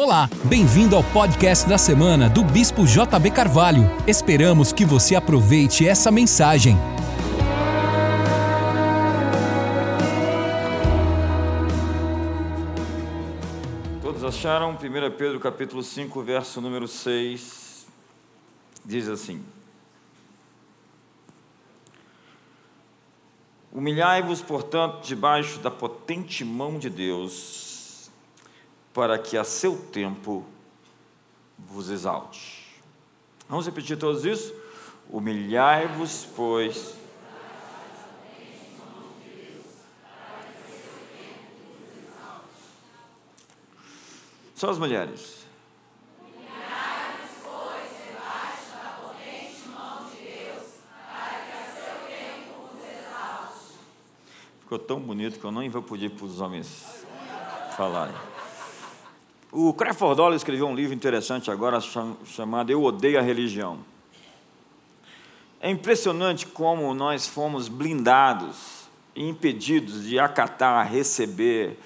Olá, bem-vindo ao podcast da semana do Bispo JB Carvalho. Esperamos que você aproveite essa mensagem. Todos acharam? 1 Pedro capítulo 5, verso número 6, diz assim: Humilhai-vos, portanto, debaixo da potente mão de Deus, para que a seu tempo vos exalte. Vamos repetir todos isso? Humilhai-vos, pois. Só as mulheres. Ficou tão bonito que eu nem vou pedir para os homens falarem. O Crawford Dollar escreveu um livro interessante agora chamado Eu Odeio a Religião. É impressionante como nós fomos blindados e impedidos de acatar, receber,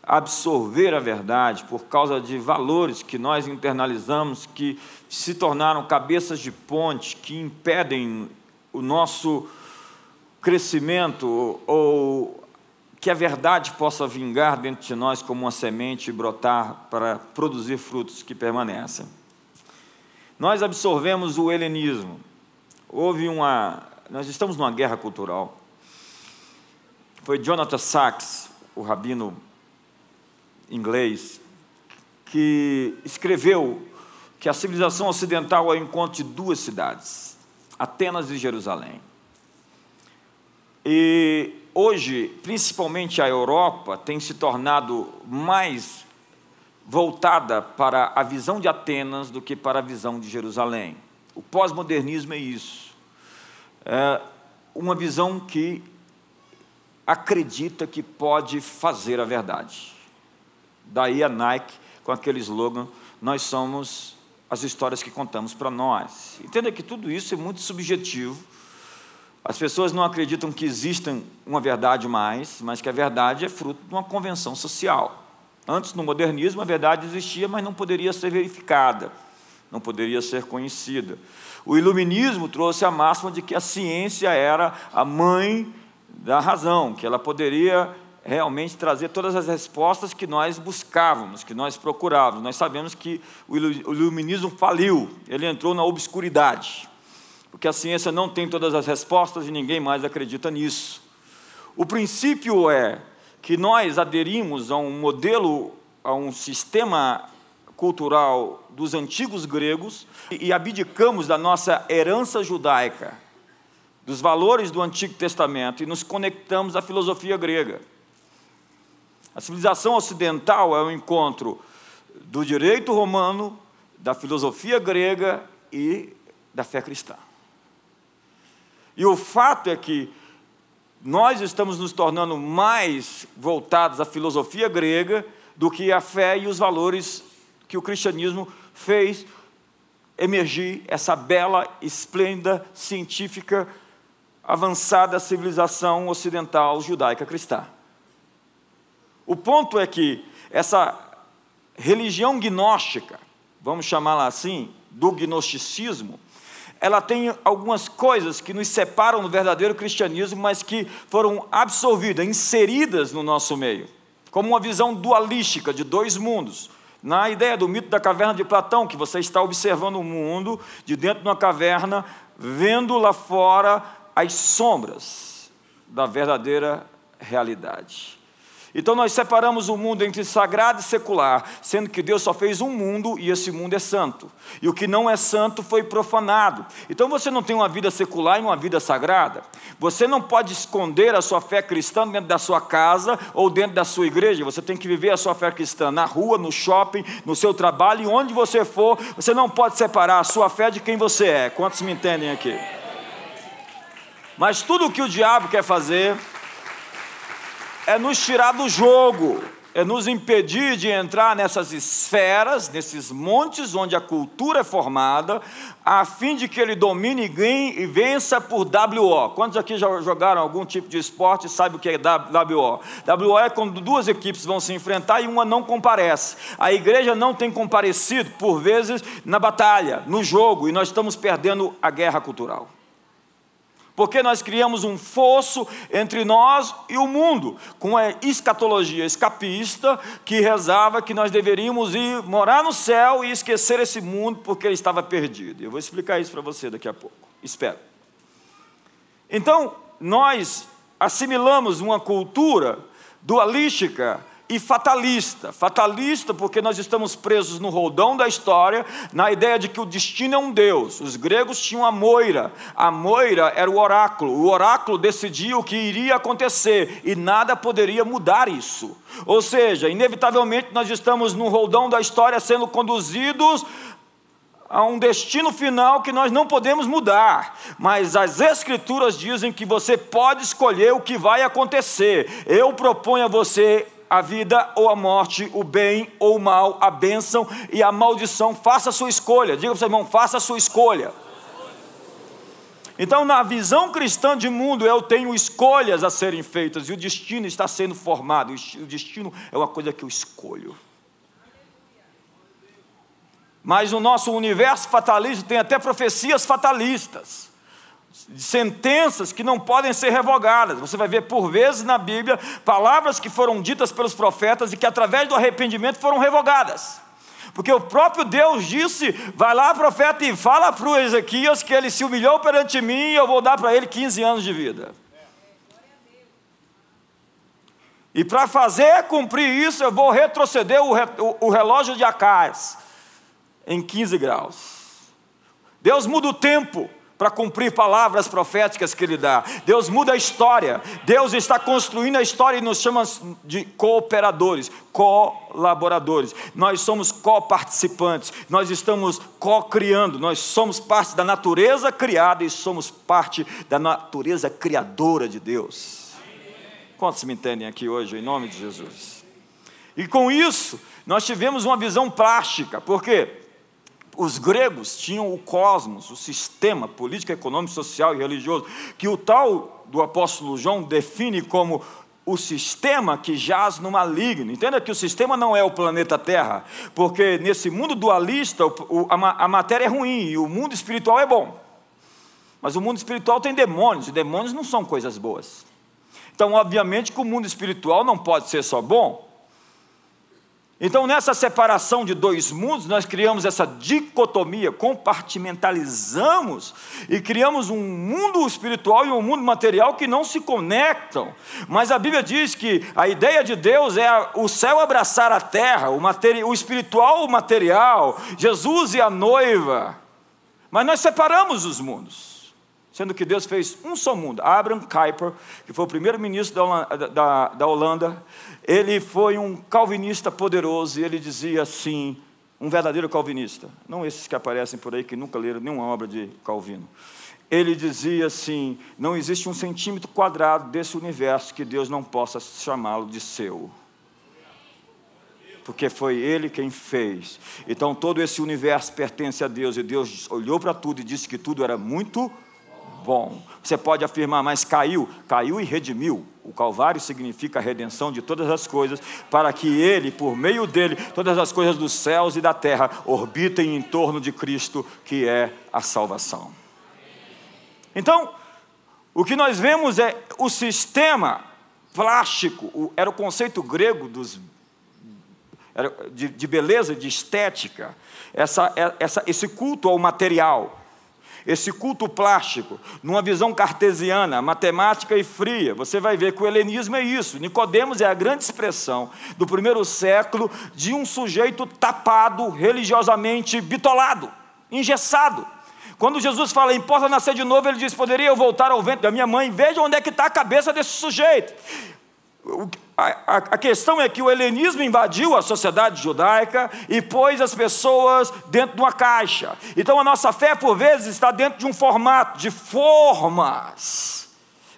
absorver a verdade por causa de valores que nós internalizamos que se tornaram cabeças de ponte que impedem o nosso crescimento ou que a verdade possa vingar dentro de nós como uma semente e brotar para produzir frutos que permanecem. Nós absorvemos o helenismo. Houve uma. Nós estamos numa guerra cultural. Foi Jonathan Sachs, o rabino inglês, que escreveu que a civilização ocidental é o encontro de duas cidades, Atenas e Jerusalém. E hoje, principalmente a Europa, tem se tornado mais voltada para a visão de Atenas do que para a visão de Jerusalém. O pós-modernismo é isso. É uma visão que acredita que pode fazer a verdade. Daí a Nike com aquele slogan: Nós somos as histórias que contamos para nós. Entenda que tudo isso é muito subjetivo as pessoas não acreditam que exista uma verdade mais, mas que a verdade é fruto de uma convenção social. Antes, no modernismo, a verdade existia, mas não poderia ser verificada, não poderia ser conhecida. O iluminismo trouxe a máxima de que a ciência era a mãe da razão, que ela poderia realmente trazer todas as respostas que nós buscávamos, que nós procurávamos. Nós sabemos que o iluminismo faliu, ele entrou na obscuridade porque a ciência não tem todas as respostas e ninguém mais acredita nisso. O princípio é que nós aderimos a um modelo, a um sistema cultural dos antigos gregos e abdicamos da nossa herança judaica, dos valores do Antigo Testamento e nos conectamos à filosofia grega. A civilização ocidental é o encontro do direito romano, da filosofia grega e da fé cristã. E o fato é que nós estamos nos tornando mais voltados à filosofia grega do que à fé e os valores que o cristianismo fez emergir essa bela, esplêndida, científica, avançada civilização ocidental judaica cristã. O ponto é que essa religião gnóstica, vamos chamá-la assim, do gnosticismo, ela tem algumas coisas que nos separam do verdadeiro cristianismo, mas que foram absorvidas, inseridas no nosso meio, como uma visão dualística de dois mundos. Na ideia do mito da caverna de Platão, que você está observando o mundo de dentro de uma caverna, vendo lá fora as sombras da verdadeira realidade. Então nós separamos o mundo entre sagrado e secular, sendo que Deus só fez um mundo e esse mundo é santo. E o que não é santo foi profanado. Então você não tem uma vida secular e uma vida sagrada. Você não pode esconder a sua fé cristã dentro da sua casa ou dentro da sua igreja. Você tem que viver a sua fé cristã na rua, no shopping, no seu trabalho e onde você for. Você não pode separar a sua fé de quem você é. Quantos me entendem aqui? Mas tudo o que o diabo quer fazer é nos tirar do jogo, é nos impedir de entrar nessas esferas, nesses montes onde a cultura é formada, a fim de que ele domine e vença por WO. Quantos aqui já jogaram algum tipo de esporte e sabem o que é WO? WO é quando duas equipes vão se enfrentar e uma não comparece. A igreja não tem comparecido, por vezes, na batalha, no jogo, e nós estamos perdendo a guerra cultural porque nós criamos um fosso entre nós e o mundo, com a escatologia escapista que rezava que nós deveríamos ir morar no céu e esquecer esse mundo porque ele estava perdido. Eu vou explicar isso para você daqui a pouco. Espero. Então, nós assimilamos uma cultura dualística e fatalista. Fatalista porque nós estamos presos no roldão da história, na ideia de que o destino é um Deus. Os gregos tinham a moira. A moira era o oráculo. O oráculo decidia o que iria acontecer e nada poderia mudar isso. Ou seja, inevitavelmente nós estamos no roldão da história sendo conduzidos a um destino final que nós não podemos mudar, mas as Escrituras dizem que você pode escolher o que vai acontecer. Eu proponho a você a vida ou a morte, o bem ou o mal, a bênção e a maldição. Faça a sua escolha. Diga para o seu irmão: faça a sua escolha. Então, na visão cristã de mundo, eu tenho escolhas a serem feitas e o destino está sendo formado. O destino é uma coisa que eu escolho. Mas o nosso universo fatalista tem até profecias fatalistas sentenças que não podem ser revogadas. Você vai ver por vezes na Bíblia palavras que foram ditas pelos profetas e que através do arrependimento foram revogadas. Porque o próprio Deus disse: vai lá, profeta, e fala para o Ezequias que ele se humilhou perante mim e eu vou dar para ele 15 anos de vida. E para fazer cumprir isso, eu vou retroceder o, relógio de Acais em 15 graus. Deus muda o tempo para cumprir palavras proféticas que Ele dá. Deus muda a história. Deus está construindo a história e nos chama de cooperadores, colaboradores. Nós somos coparticipantes. Nós estamos co-criando. Nós somos parte da natureza criada e somos parte da natureza criadora de Deus. Quantos me entendem aqui hoje, em nome de Jesus? E com isso, nós tivemos uma visão plástica, por quê? Os gregos tinham o cosmos, o sistema político, econômico, social e religioso, que o tal do apóstolo João define como o sistema que jaz no maligno. Entenda que o sistema não é o planeta Terra, porque nesse mundo dualista a matéria é ruim e o mundo espiritual é bom. Mas o mundo espiritual tem demônios, e demônios não são coisas boas. Então, obviamente que o mundo espiritual não pode ser só bom, então, nessa separação de dois mundos, nós criamos essa dicotomia, compartimentalizamos e criamos um mundo espiritual e um mundo material que não se conectam. Mas a Bíblia diz que a ideia de Deus é o céu abraçar a terra, o, o espiritual o material, Jesus e a noiva. Mas nós separamos os mundos, sendo que Deus fez um só mundo. Abraham Kuyper, que foi o primeiro ministro da Holanda, da, da Holanda ele foi um calvinista poderoso e ele dizia assim, um verdadeiro calvinista, não esses que aparecem por aí que nunca leram nenhuma obra de Calvino. Ele dizia assim: não existe um centímetro quadrado desse universo que Deus não possa chamá-lo de seu. Porque foi Ele quem fez. Então todo esse universo pertence a Deus. E Deus olhou para tudo e disse que tudo era muito bom. Você pode afirmar, mas caiu, caiu e redimiu. O Calvário significa a redenção de todas as coisas, para que Ele, por meio dele, todas as coisas dos céus e da terra orbitem em torno de Cristo, que é a salvação. Então, o que nós vemos é o sistema plástico, era o conceito grego dos, de, beleza, de estética, essa, essa, esse culto ao material esse culto plástico, numa visão cartesiana, matemática e fria. Você vai ver que o helenismo é isso. Nicodemos é a grande expressão do primeiro século de um sujeito tapado, religiosamente bitolado, engessado. Quando Jesus fala, importa nascer de novo, ele diz: Poderia eu voltar ao ventre da minha mãe? Veja onde é que está a cabeça desse sujeito. A, a, questão é que o helenismo invadiu a sociedade judaica e pôs as pessoas dentro de uma caixa. Então a nossa fé, por vezes, está dentro de um formato, de formas.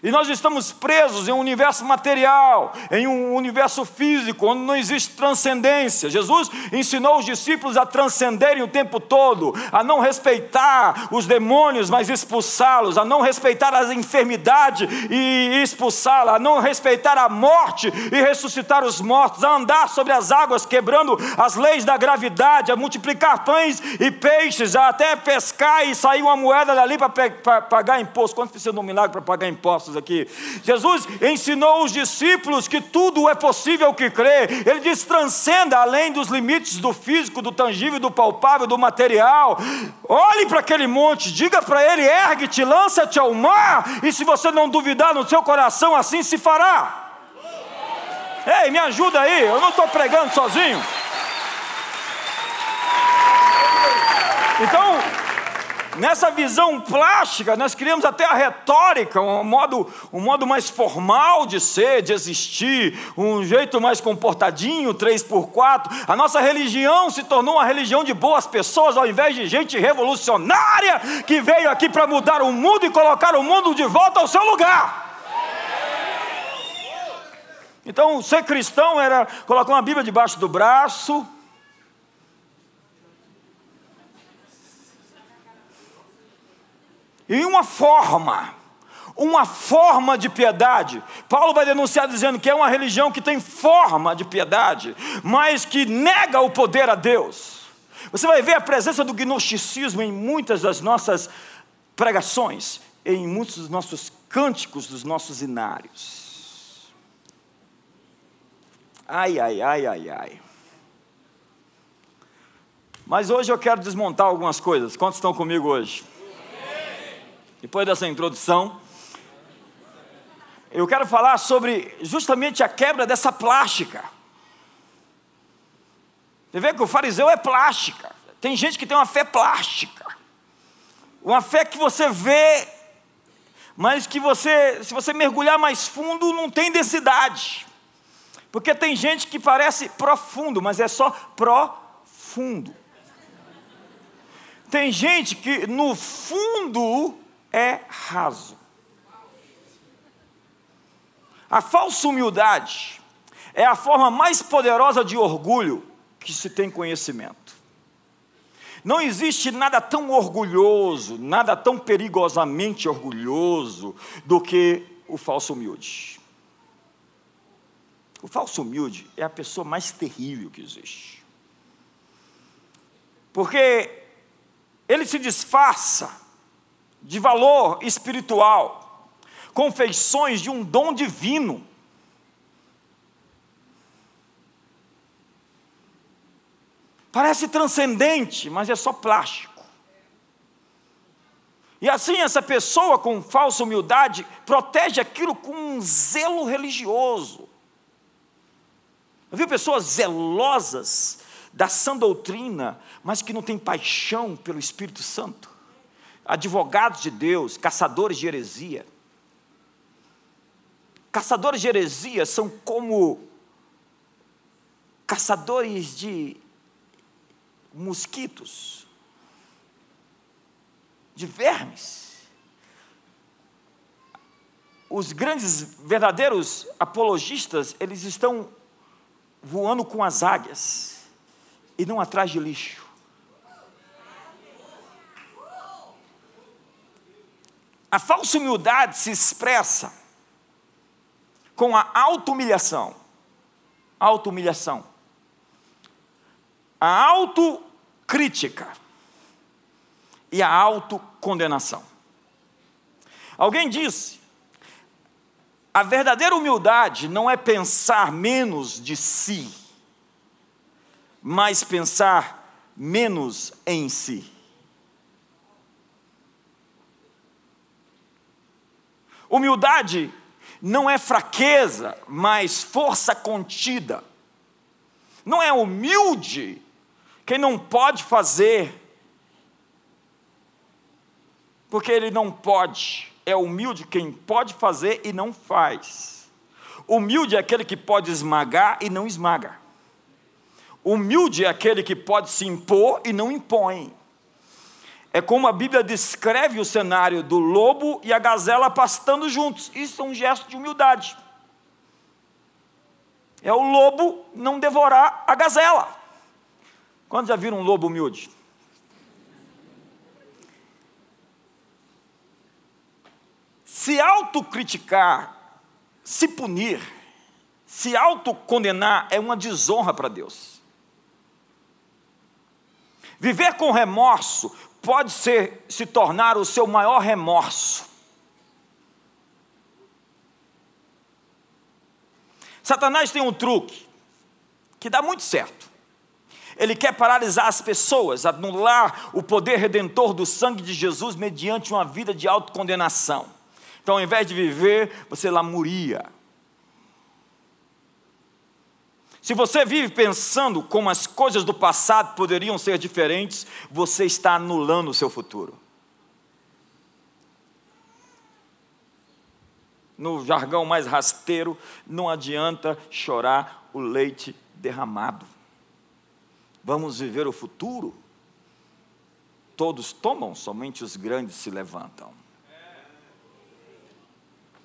E nós estamos presos em um universo material, em um universo físico, onde não existe transcendência. Jesus ensinou os discípulos a transcenderem o tempo todo, a não respeitar os demônios, mas expulsá-los, a não respeitar a enfermidade e expulsá-la, a não respeitar a morte e ressuscitar os mortos, a andar sobre as águas, quebrando as leis da gravidade, a multiplicar pães e peixes, a até pescar e sair uma moeda dali para pagar imposto. Quanto precisa de um milagre para pagar impostos? Aqui. Jesus ensinou os discípulos que tudo é possível que crê. Ele diz: transcenda além dos limites do físico, do tangível, do palpável, do material. Olhe para aquele monte, diga para ele: ergue-te, lança-te ao mar, e se você não duvidar no seu coração, assim se fará. Ei, me ajuda aí, eu não estou pregando sozinho. Então, Nessa visão plástica, nós criamos até a retórica, um modo, um modo mais formal de ser, de existir, um jeito mais comportadinho, três por quatro. A nossa religião se tornou uma religião de boas pessoas, ao invés de gente revolucionária que veio aqui para mudar o mundo e colocar o mundo de volta ao seu lugar. Então, ser cristão era colocar uma Bíblia debaixo do braço, em uma forma, uma forma de piedade. Paulo vai denunciar dizendo que é uma religião que tem forma de piedade, mas que nega o poder a Deus. Você vai ver a presença do gnosticismo em muitas das nossas pregações, em muitos dos nossos cânticos, dos nossos inários. Ai, ai, ai, ai, ai. Mas hoje eu quero desmontar algumas coisas. Quantos estão comigo hoje? Depois dessa introdução, eu quero falar sobre justamente a quebra dessa plástica. Você vê que o fariseu é plástica. Tem gente que tem uma fé plástica. Uma fé que você vê, mas que você, se você mergulhar mais fundo, não tem densidade. Porque tem gente que parece profundo, mas é só profundo. Tem gente que no fundo é raso. A falsa humildade é a forma mais poderosa de orgulho que se tem conhecimento. Não existe nada tão orgulhoso, nada tão perigosamente orgulhoso do que o falso humilde. O falso humilde é a pessoa mais terrível que existe. Porque ele se disfarça de valor espiritual, confeições de um dom divino. Parece transcendente, mas é só plástico. E assim, essa pessoa com falsa humildade protege aquilo com um zelo religioso. Viu pessoas zelosas da sã doutrina, mas que não têm paixão pelo Espírito Santo? Advogados de Deus, caçadores de heresia. Caçadores de heresia são como caçadores de mosquitos, de vermes. Os grandes, verdadeiros apologistas, eles estão voando com as águias e não atrás de lixo. A falsa humildade se expressa com a auto-humilhação. Auto-humilhação. A autocrítica e a autocondenação. Alguém disse: a verdadeira humildade não é pensar menos de si, mas pensar menos em si. Humildade não é fraqueza, mas força contida. Não é humilde quem não pode fazer, porque ele não pode. É humilde quem pode fazer e não faz. Humilde é aquele que pode esmagar e não esmaga. Humilde é aquele que pode se impor e não impõe. É como a Bíblia descreve o cenário do lobo e a gazela pastando juntos. Isso é um gesto de humildade. É o lobo não devorar a gazela. Quando já viram um lobo humilde? Se autocriticar, se punir, se autocondenar é uma desonra para Deus. Viver com remorso pode ser se tornar o seu maior remorso. Satanás tem um truque que dá muito certo. Ele quer paralisar as pessoas, anular o poder redentor do sangue de Jesus mediante uma vida de autocondenação. Então, ao invés de viver, você lamuria. Se você vive pensando como as coisas do passado poderiam ser diferentes, você está anulando o seu futuro. No jargão mais rasteiro, não adianta chorar o leite derramado. Vamos viver o futuro. Todos tomam, somente os grandes se levantam.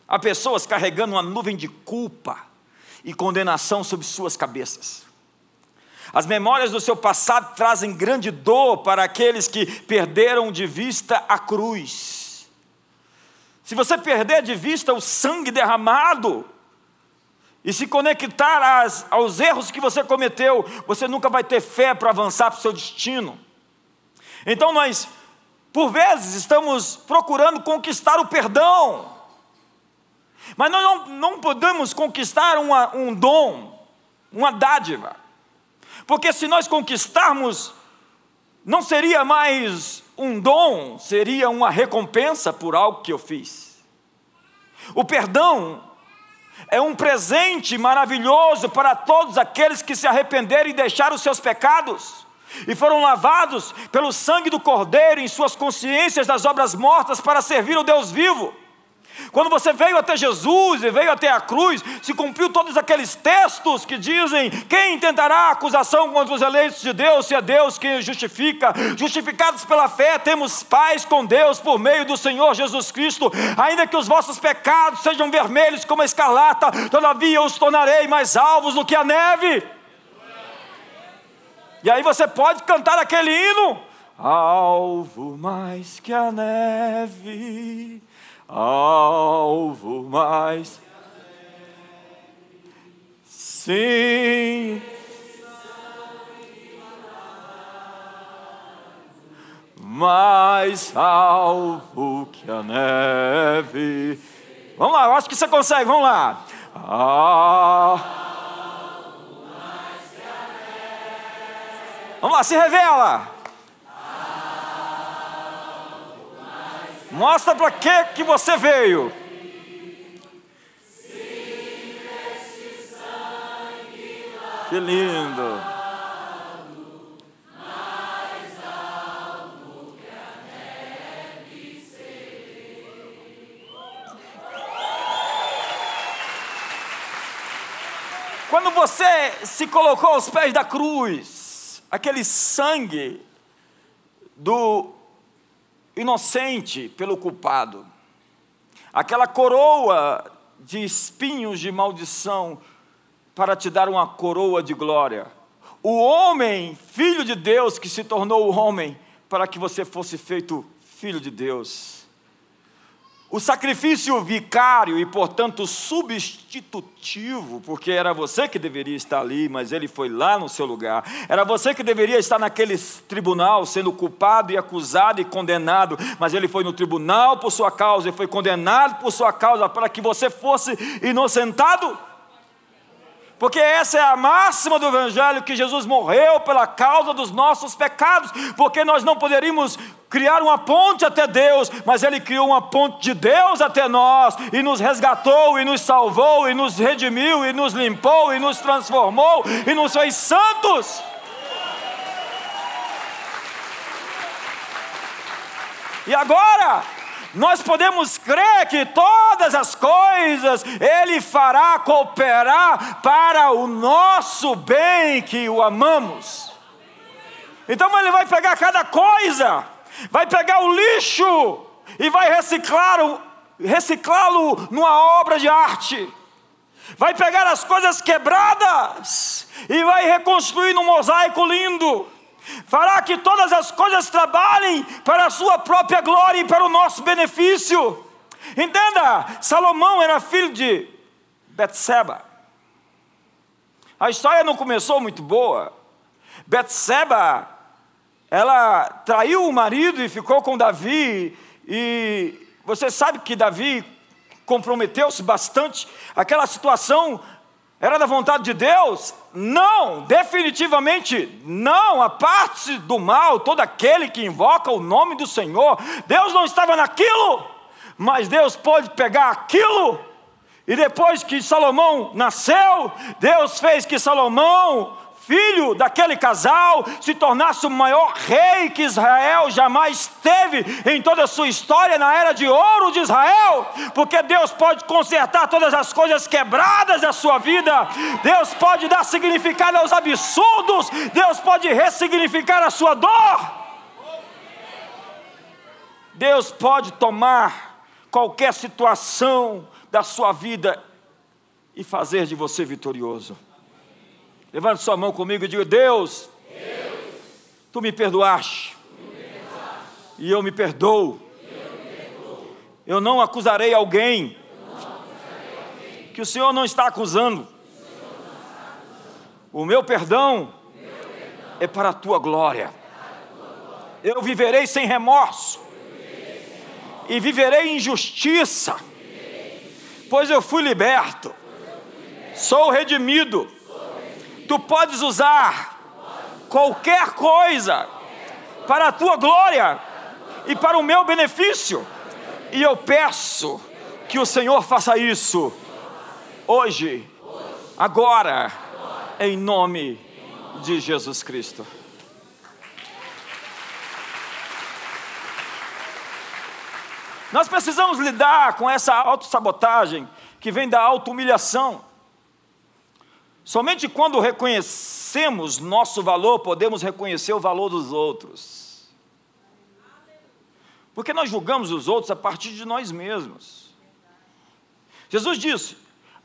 Há pessoas carregando uma nuvem de culpa e condenação sobre suas cabeças. As memórias do seu passado trazem grande dor para aqueles que perderam de vista a cruz. Se você perder de vista o sangue derramado e se conectar às, aos erros que você cometeu, você nunca vai ter fé para avançar para o seu destino. Então nós, por vezes, estamos procurando conquistar o perdão mas nós não, não podemos conquistar uma, um dom, uma dádiva. Porque se nós conquistarmos, não seria mais um dom, seria uma recompensa por algo que eu fiz. O perdão é um presente maravilhoso para todos aqueles que se arrependeram e deixaram os seus pecados e foram lavados pelo sangue do Cordeiro em suas consciências das obras mortas para servir o Deus vivo. Quando você veio até Jesus e veio até a cruz, se cumpriu todos aqueles textos que dizem: quem tentará acusação contra os eleitos de Deus, se é Deus quem justifica? Justificados pela fé, temos paz com Deus por meio do Senhor Jesus Cristo, ainda que os vossos pecados sejam vermelhos como a escarlata, todavia os tornarei mais alvos do que a neve. E aí você pode cantar aquele hino: Alvo mais que a neve alvo mais. Sim. Mais alvo que a neve. Vamos lá, eu acho que você consegue, vamos lá. Ah. Vamos lá, se revela. Mostra para que que você veio. Que lindo. Quando você se colocou aos pés da cruz, aquele sangue do inocente pelo culpado. Aquela coroa de espinhos de maldição para te dar uma coroa de glória. O homem, filho de Deus, que se tornou homem para que você fosse feito filho de Deus. O sacrifício vicário e, portanto, substitutivo, porque era você que deveria estar ali, mas ele foi lá no seu lugar. Era você que deveria estar naquele tribunal, sendo culpado e acusado e condenado, mas ele foi no tribunal por sua causa e foi condenado por sua causa para que você fosse inocentado. Porque essa é a máxima do Evangelho que Jesus morreu pela causa dos nossos pecados, porque nós não poderíamos criar uma ponte até Deus, mas Ele criou uma ponte de Deus até nós, e nos resgatou, e nos salvou, e nos redimiu, e nos limpou, e nos transformou, e nos fez santos. E agora, nós podemos crer que todas as coisas Ele fará cooperar para o nosso bem que o amamos. Então Ele vai pegar cada coisa vai pegar o lixo e vai reciclá-lo reciclá-lo numa obra de arte. Vai pegar as coisas quebradas e vai reconstruir num mosaico lindo. Fará que todas as coisas trabalhem para a sua própria glória e para o nosso benefício. Entenda, Salomão era filho de Betseba. A história não começou muito boa. Betseba, ela traiu o marido e ficou com Davi e você sabe que Davi comprometeu-se bastante. Aquela situação era da vontade de Deus? Não, definitivamente não. A parte do mal, todo aquele que invoca o nome do Senhor, Deus não estava naquilo, mas Deus pode pegar aquilo. E depois que Salomão nasceu, Deus fez que Salomão filho daquele casal se tornasse o maior rei que Israel jamais teve em toda a sua história na era de ouro de Israel, porque Deus pode consertar todas as coisas quebradas da sua vida, Deus pode dar significado aos absurdos, Deus pode ressignificar a sua dor. Deus pode tomar qualquer situação da sua vida e fazer de você vitorioso. Levante sua mão comigo e diga: Deus, Deus tu me perdoaste, tu me perdoaste e eu me perdoo. Eu, não acusarei alguém, que o Senhor não está acusando. O meu perdão, é para a tua glória. Eu viverei sem remorso e viverei em justiça, pois eu fui liberto, sou redimido Tu podes usar qualquer coisa para a tua glória e para o meu benefício. E eu peço que o Senhor faça isso hoje, agora, em nome de Jesus Cristo. Nós precisamos lidar com essa autossabotagem que vem da auto-humilhação. Somente quando reconhecemos nosso valor, podemos reconhecer o valor dos outros. Porque nós julgamos os outros a partir de nós mesmos. Jesus disse: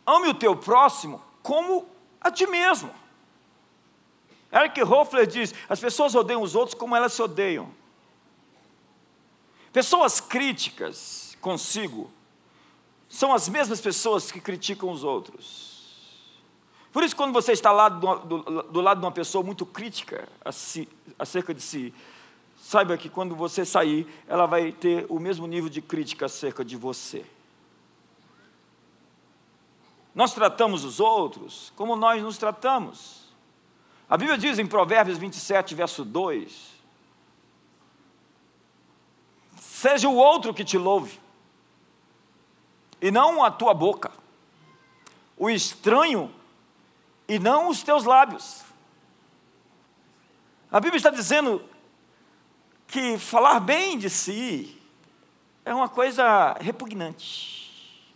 ame o teu próximo como a ti mesmo. Eric Hoffler diz: as pessoas odeiam os outros como elas se odeiam. Pessoas críticas consigo são as mesmas pessoas que criticam os outros. Por isso, quando você está lá do, do, do lado de uma pessoa muito crítica a si, acerca de si, saiba que quando você sair, ela vai ter o mesmo nível de crítica acerca de você. Nós tratamos os outros como nós nos tratamos. A Bíblia diz em Provérbios 27, verso 2: Seja o outro que te louve, e não a tua boca. O estranho e não os teus lábios. A Bíblia está dizendo que falar bem de si é uma coisa repugnante.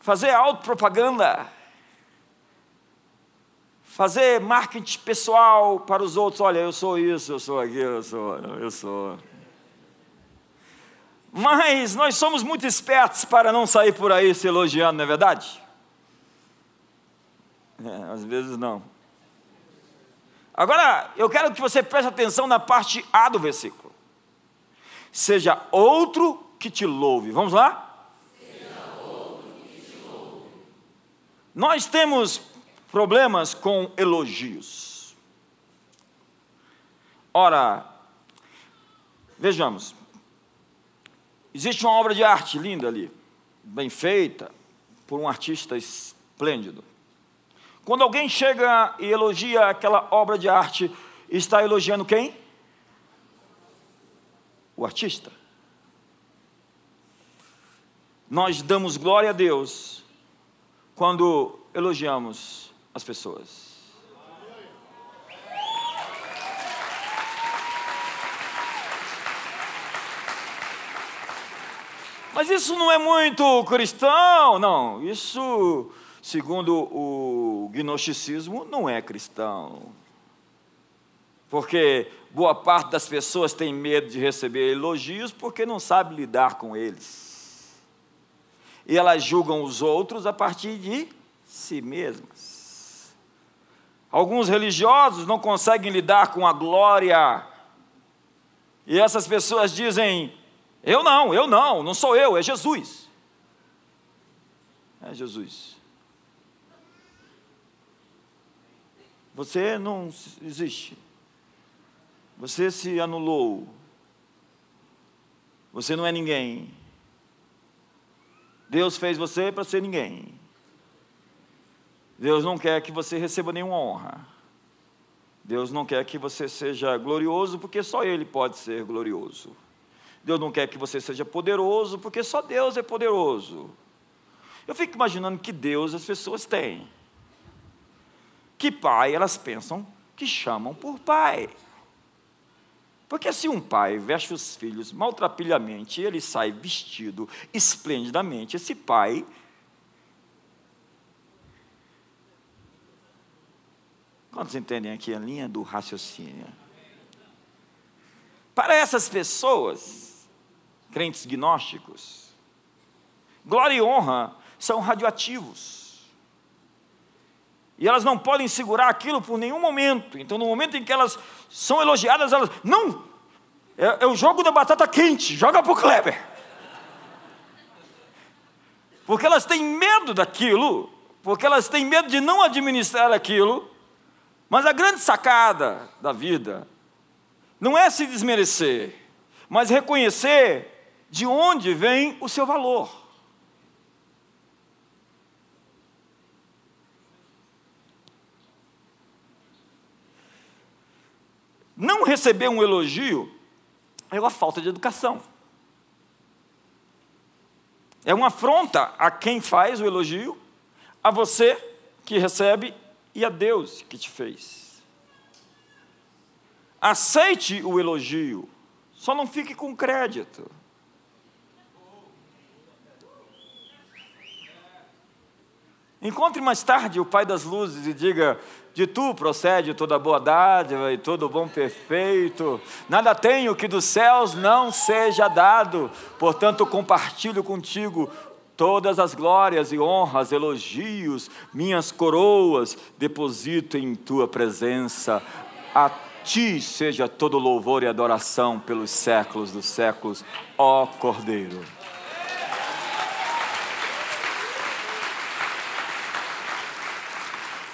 Fazer autopropaganda, fazer marketing pessoal para os outros, olha, eu sou isso, eu sou aquilo, eu sou, eu sou. Mas nós somos muito espertos para não sair por aí se elogiando, não é verdade? É, às vezes não. Agora, eu quero que você preste atenção na parte A do versículo. Seja outro que te louve. Vamos lá? Seja outro que te louve. Nós temos problemas com elogios. Ora, vejamos. Existe uma obra de arte linda ali, bem feita, por um artista esplêndido. Quando alguém chega e elogia aquela obra de arte, está elogiando quem? O artista. Nós damos glória a Deus quando elogiamos as pessoas. Mas isso não é muito cristão, não. Isso segundo o gnosticismo, não é cristão. Porque boa parte das pessoas tem medo de receber elogios porque não sabe lidar com eles. E elas julgam os outros a partir de si mesmas. Alguns religiosos não conseguem lidar com a glória. E essas pessoas dizem: Eu não, eu não, não sou eu, é Jesus. É Jesus. Você não existe. Você se anulou. Você não é ninguém. Deus fez você para ser ninguém. Deus não quer que você receba nenhuma honra. Deus não quer que você seja glorioso, porque só Ele pode ser glorioso. Deus não quer que você seja poderoso, porque só Deus é poderoso. Eu fico imaginando que Deus as pessoas têm. Que pai elas pensam que chamam por pai. Porque se um pai veste os filhos maltrapilhamente ele sai vestido esplendidamente, esse pai Quantos entendem aqui a linha do raciocínio? Para essas pessoas, crentes gnósticos, glória e honra são radioativos. E elas não podem segurar aquilo por nenhum momento. Então, no momento em que elas são elogiadas, elas. Não! É, é o jogo da batata quente, joga para o Kleber. Porque elas têm medo daquilo, porque elas têm medo de não administrar aquilo. Mas a grande sacada da vida não é se desmerecer, mas reconhecer de onde vem o seu valor. Não receber um elogio é uma falta de educação. É uma afronta a quem faz o elogio, a você que recebe e a Deus que te fez. Aceite o elogio, só não fique com crédito. Encontre mais tarde o Pai das Luzes e diga: De tu procede toda boa dádiva e todo bom perfeito. Nada tenho que dos céus não seja dado, portanto compartilho contigo todas as glórias e honras, elogios, minhas coroas, deposito em tua presença. A ti seja todo louvor e adoração pelos séculos dos séculos, ó Cordeiro.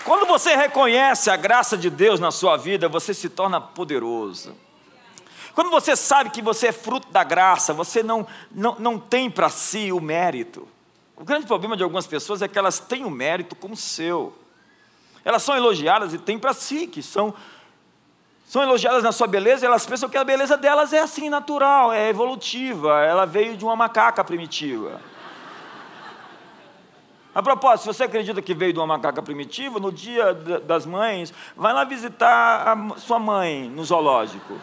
Quando você reconhece a graça de Deus na sua vida, você se torna poderoso. Quando você sabe que você é fruto da graça, você não, não, não tem para si o mérito. O grande problema de algumas pessoas é que elas têm o mérito como seu. Elas são elogiadas e têm para si, que são, são elogiadas na sua beleza, e elas pensam que a beleza delas é assim, natural, é evolutiva, ela veio de uma macaca primitiva. A propósito, se você acredita que veio de uma macaca primitiva, no dia das mães, vai lá visitar a sua mãe no zoológico.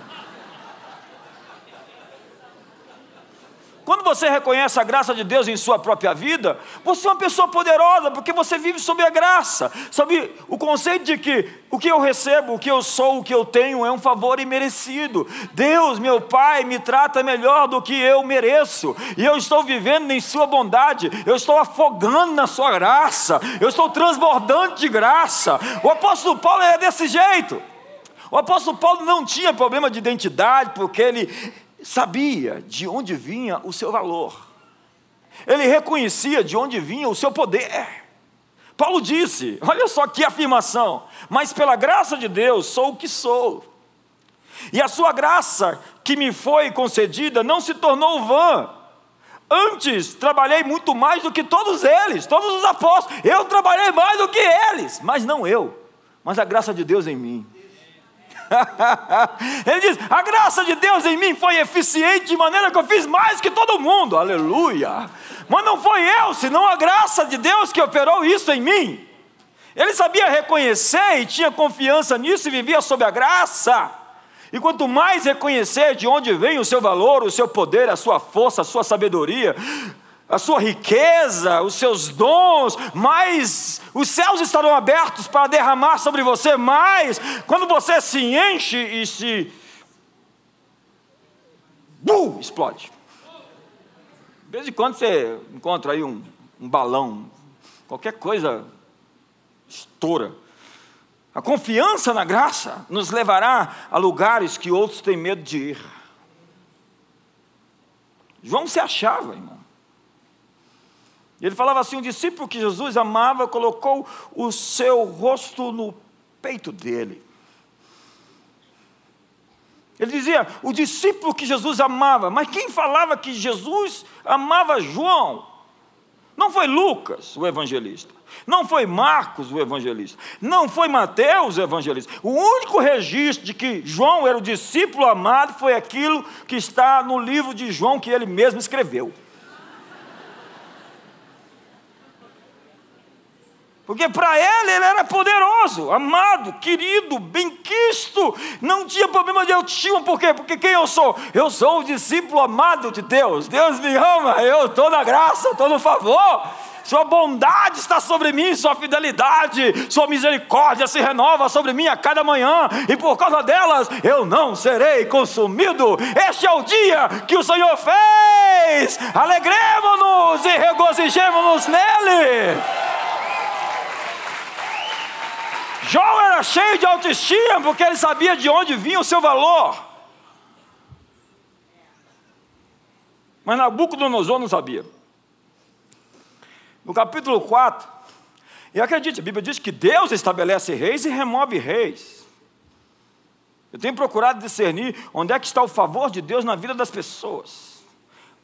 Quando você reconhece a graça de Deus em sua própria vida, você é uma pessoa poderosa, porque você vive sob a graça, sob o conceito de que o que eu recebo, o que eu sou, o que eu tenho é um favor imerecido. Deus, meu Pai, me trata melhor do que eu mereço, e eu estou vivendo em Sua bondade, eu estou afogando na Sua graça, eu estou transbordando de graça. O apóstolo Paulo é desse jeito. O apóstolo Paulo não tinha problema de identidade, porque ele sabia de onde vinha o seu valor, ele reconhecia de onde vinha o seu poder. Paulo disse: olha só que afirmação, mas pela graça de Deus sou o que sou, e a sua graça que me foi concedida não se tornou vã. Antes trabalhei muito mais do que todos eles, todos os apóstolos. Eu trabalhei mais do que eles, mas não eu, mas a graça de Deus em mim. Ele diz: a graça de Deus em mim foi eficiente de maneira que eu fiz mais que todo mundo, aleluia. Mas não foi eu, senão a graça de Deus que operou isso em mim. Ele sabia reconhecer e tinha confiança nisso e vivia sob a graça. E quanto mais reconhecer de onde vem o seu valor, o seu poder, a sua força, a sua sabedoria, a sua riqueza, os seus dons, mais os céus estarão abertos para derramar sobre você mais. Quando você se enche e se. Bum, explode. De vez em quando você encontra aí um, um balão, qualquer coisa estoura. A confiança na graça nos levará a lugares que outros têm medo de ir. João se achava, irmão. Ele falava assim: o discípulo que Jesus amava colocou o seu rosto no peito dele. Ele dizia, o discípulo que Jesus amava, mas quem falava que Jesus amava João? Não foi Lucas, o evangelista. Não foi Marcos o evangelista, não foi Mateus o evangelista. O único registro de que João era o discípulo amado foi aquilo que está no livro de João que ele mesmo escreveu. Porque para ele ele era poderoso, amado, querido, benquisto, não tinha problema de autoestima, por quê? Porque quem eu sou? Eu sou o discípulo amado de Deus, Deus me ama, eu estou na graça, estou no favor. Sua bondade está sobre mim, Sua fidelidade, Sua misericórdia se renova sobre mim a cada manhã, e por causa delas eu não serei consumido. Este é o dia que o Senhor fez, alegremos-nos e regozijemos-nos nele. João era cheio de autoestima porque ele sabia de onde vinha o seu valor. Mas Nabucodonosor não sabia no capítulo 4, e acredite, a Bíblia diz que Deus estabelece reis e remove reis. Eu tenho procurado discernir onde é que está o favor de Deus na vida das pessoas,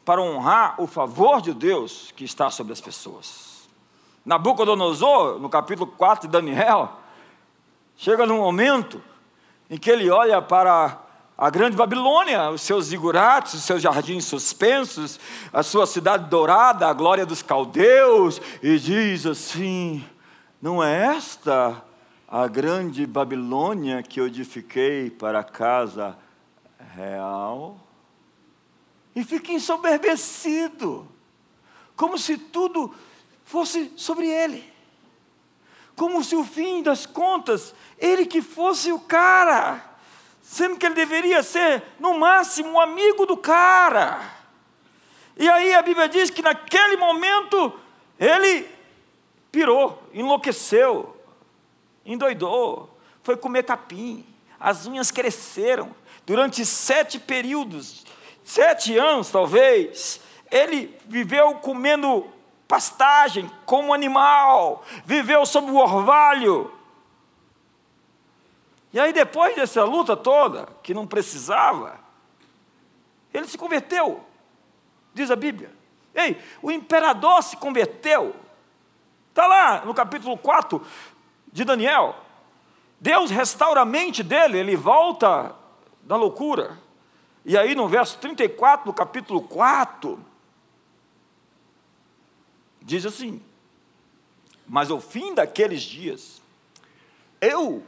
para honrar o favor de Deus que está sobre as pessoas. Nabucodonosor, no capítulo 4 de Daniel, chega num momento em que ele olha para a grande Babilônia, os seus zigurates, os seus jardins suspensos, a sua cidade dourada, a glória dos caldeus, e diz assim: Não é esta a grande Babilônia que eu edifiquei para a casa real? E fica ensoberbecido, como se tudo fosse sobre ele, como se o fim das contas, ele que fosse o cara sendo que ele deveria ser, no máximo, um amigo do cara. E aí a Bíblia diz que naquele momento ele pirou, enlouqueceu, endoidou, foi comer capim, as unhas cresceram. Durante sete períodos, sete anos talvez, ele viveu comendo pastagem como animal, viveu sob o orvalho, e aí, depois dessa luta toda, que não precisava, ele se converteu, diz a Bíblia. Ei, o imperador se converteu. Está lá no capítulo 4 de Daniel. Deus restaura a mente dele, ele volta da loucura. E aí, no verso 34 do capítulo 4, diz assim: Mas ao fim daqueles dias, eu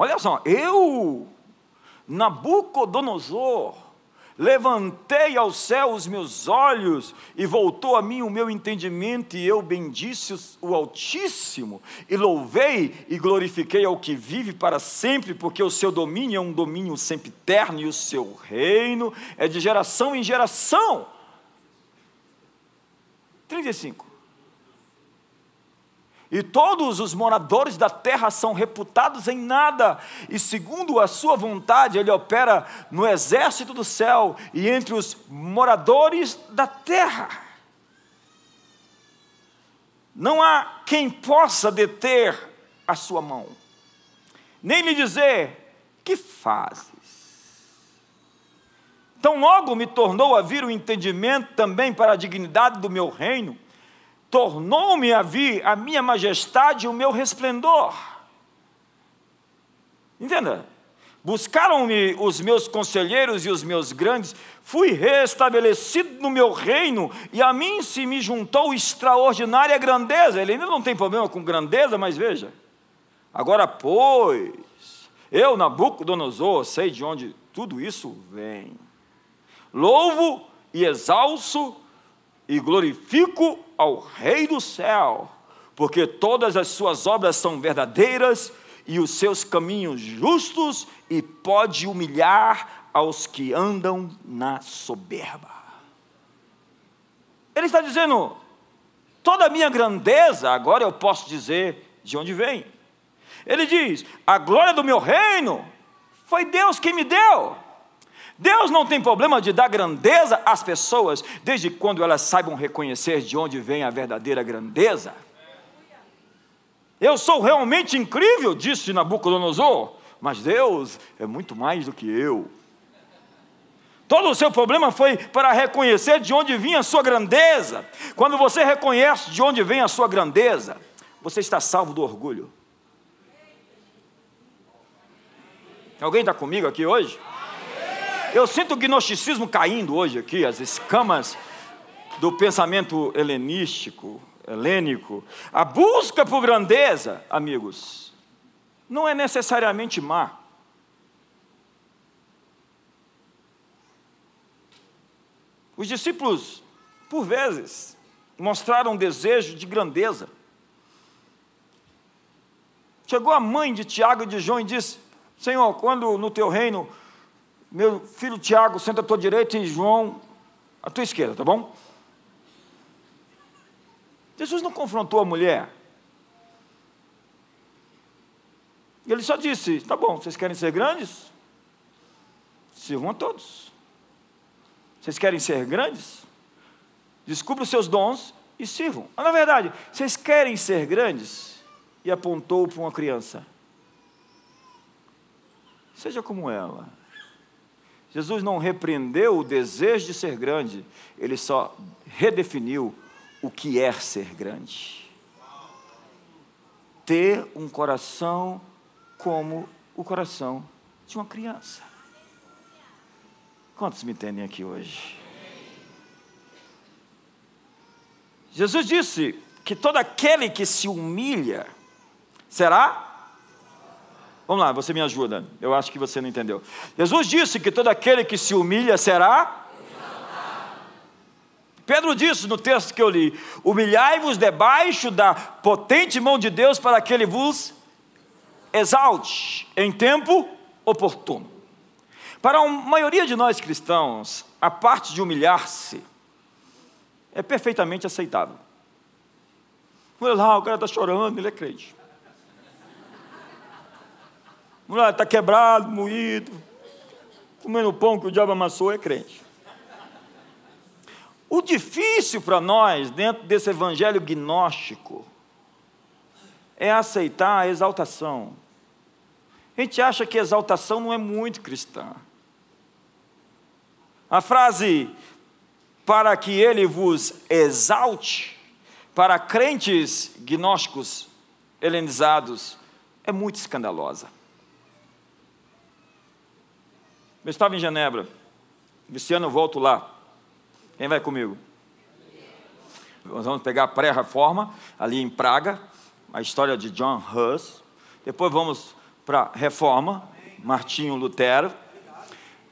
Olha só, eu, Nabucodonosor, levantei ao céu os meus olhos e voltou a mim o meu entendimento, e eu bendisse o Altíssimo, e louvei e glorifiquei ao que vive para sempre, porque o seu domínio é um domínio sempre eterno, e o seu reino é de geração em geração. 35. E todos os moradores da terra são reputados em nada, e segundo a sua vontade, ele opera no exército do céu e entre os moradores da terra. Não há quem possa deter a sua mão, nem lhe dizer: que fazes? Tão logo me tornou a vir o entendimento também para a dignidade do meu reino tornou-me a vir a minha majestade e o meu resplendor. Entenda? Buscaram-me os meus conselheiros e os meus grandes, fui restabelecido no meu reino, e a mim se me juntou extraordinária grandeza. Ele ainda não tem problema com grandeza, mas veja. Agora, pois, eu, Nabucodonosor, sei de onde tudo isso vem. Louvo e exalço e glorifico ao Rei do céu, porque todas as suas obras são verdadeiras e os seus caminhos justos, e pode humilhar aos que andam na soberba. Ele está dizendo: toda a minha grandeza, agora eu posso dizer de onde vem. Ele diz: a glória do meu reino foi Deus quem me deu. Deus não tem problema de dar grandeza às pessoas, desde quando elas saibam reconhecer de onde vem a verdadeira grandeza. Eu sou realmente incrível, disse Nabucodonosor, mas Deus é muito mais do que eu. Todo o seu problema foi para reconhecer de onde vinha a sua grandeza. Quando você reconhece de onde vem a sua grandeza, você está salvo do orgulho. Alguém está comigo aqui hoje? Eu sinto o gnosticismo caindo hoje aqui, as escamas do pensamento helenístico, helênico. A busca por grandeza, amigos, não é necessariamente má. Os discípulos, por vezes, mostraram desejo de grandeza. Chegou a mãe de Tiago e de João e disse: Senhor, quando no teu reino meu filho Tiago senta à tua direita e João à tua esquerda, tá bom? Jesus não confrontou a mulher. Ele só disse: tá bom, vocês querem ser grandes? Sirvam a todos. Vocês querem ser grandes? Descubra os seus dons e sirvam. Mas, na verdade, vocês querem ser grandes? E apontou para uma criança. Seja como ela. Jesus não repreendeu o desejo de ser grande, ele só redefiniu o que é ser grande. Ter um coração como o coração de uma criança. Quantos me entendem aqui hoje? Jesus disse que todo aquele que se humilha será Vamos lá, você me ajuda. Eu acho que você não entendeu. Jesus disse que todo aquele que se humilha será. Pedro disse no texto que eu li: Humilhai-vos debaixo da potente mão de Deus para que ele vos exalte em tempo oportuno. Para a maioria de nós cristãos, a parte de humilhar-se é perfeitamente aceitável. Olha lá, o cara está chorando, ele é crente. Está quebrado, moído, comendo pão que o diabo amassou, é crente. O difícil para nós, dentro desse evangelho gnóstico, é aceitar a exaltação. A gente acha que exaltação não é muito cristã. A frase para que ele vos exalte, para crentes gnósticos helenizados, é muito escandalosa. Eu estava em Genebra. Esse ano eu volto lá. Quem vai comigo? Nós vamos pegar a pré-reforma, ali em Praga, a história de John Hus. Depois vamos para a reforma, Martinho Lutero.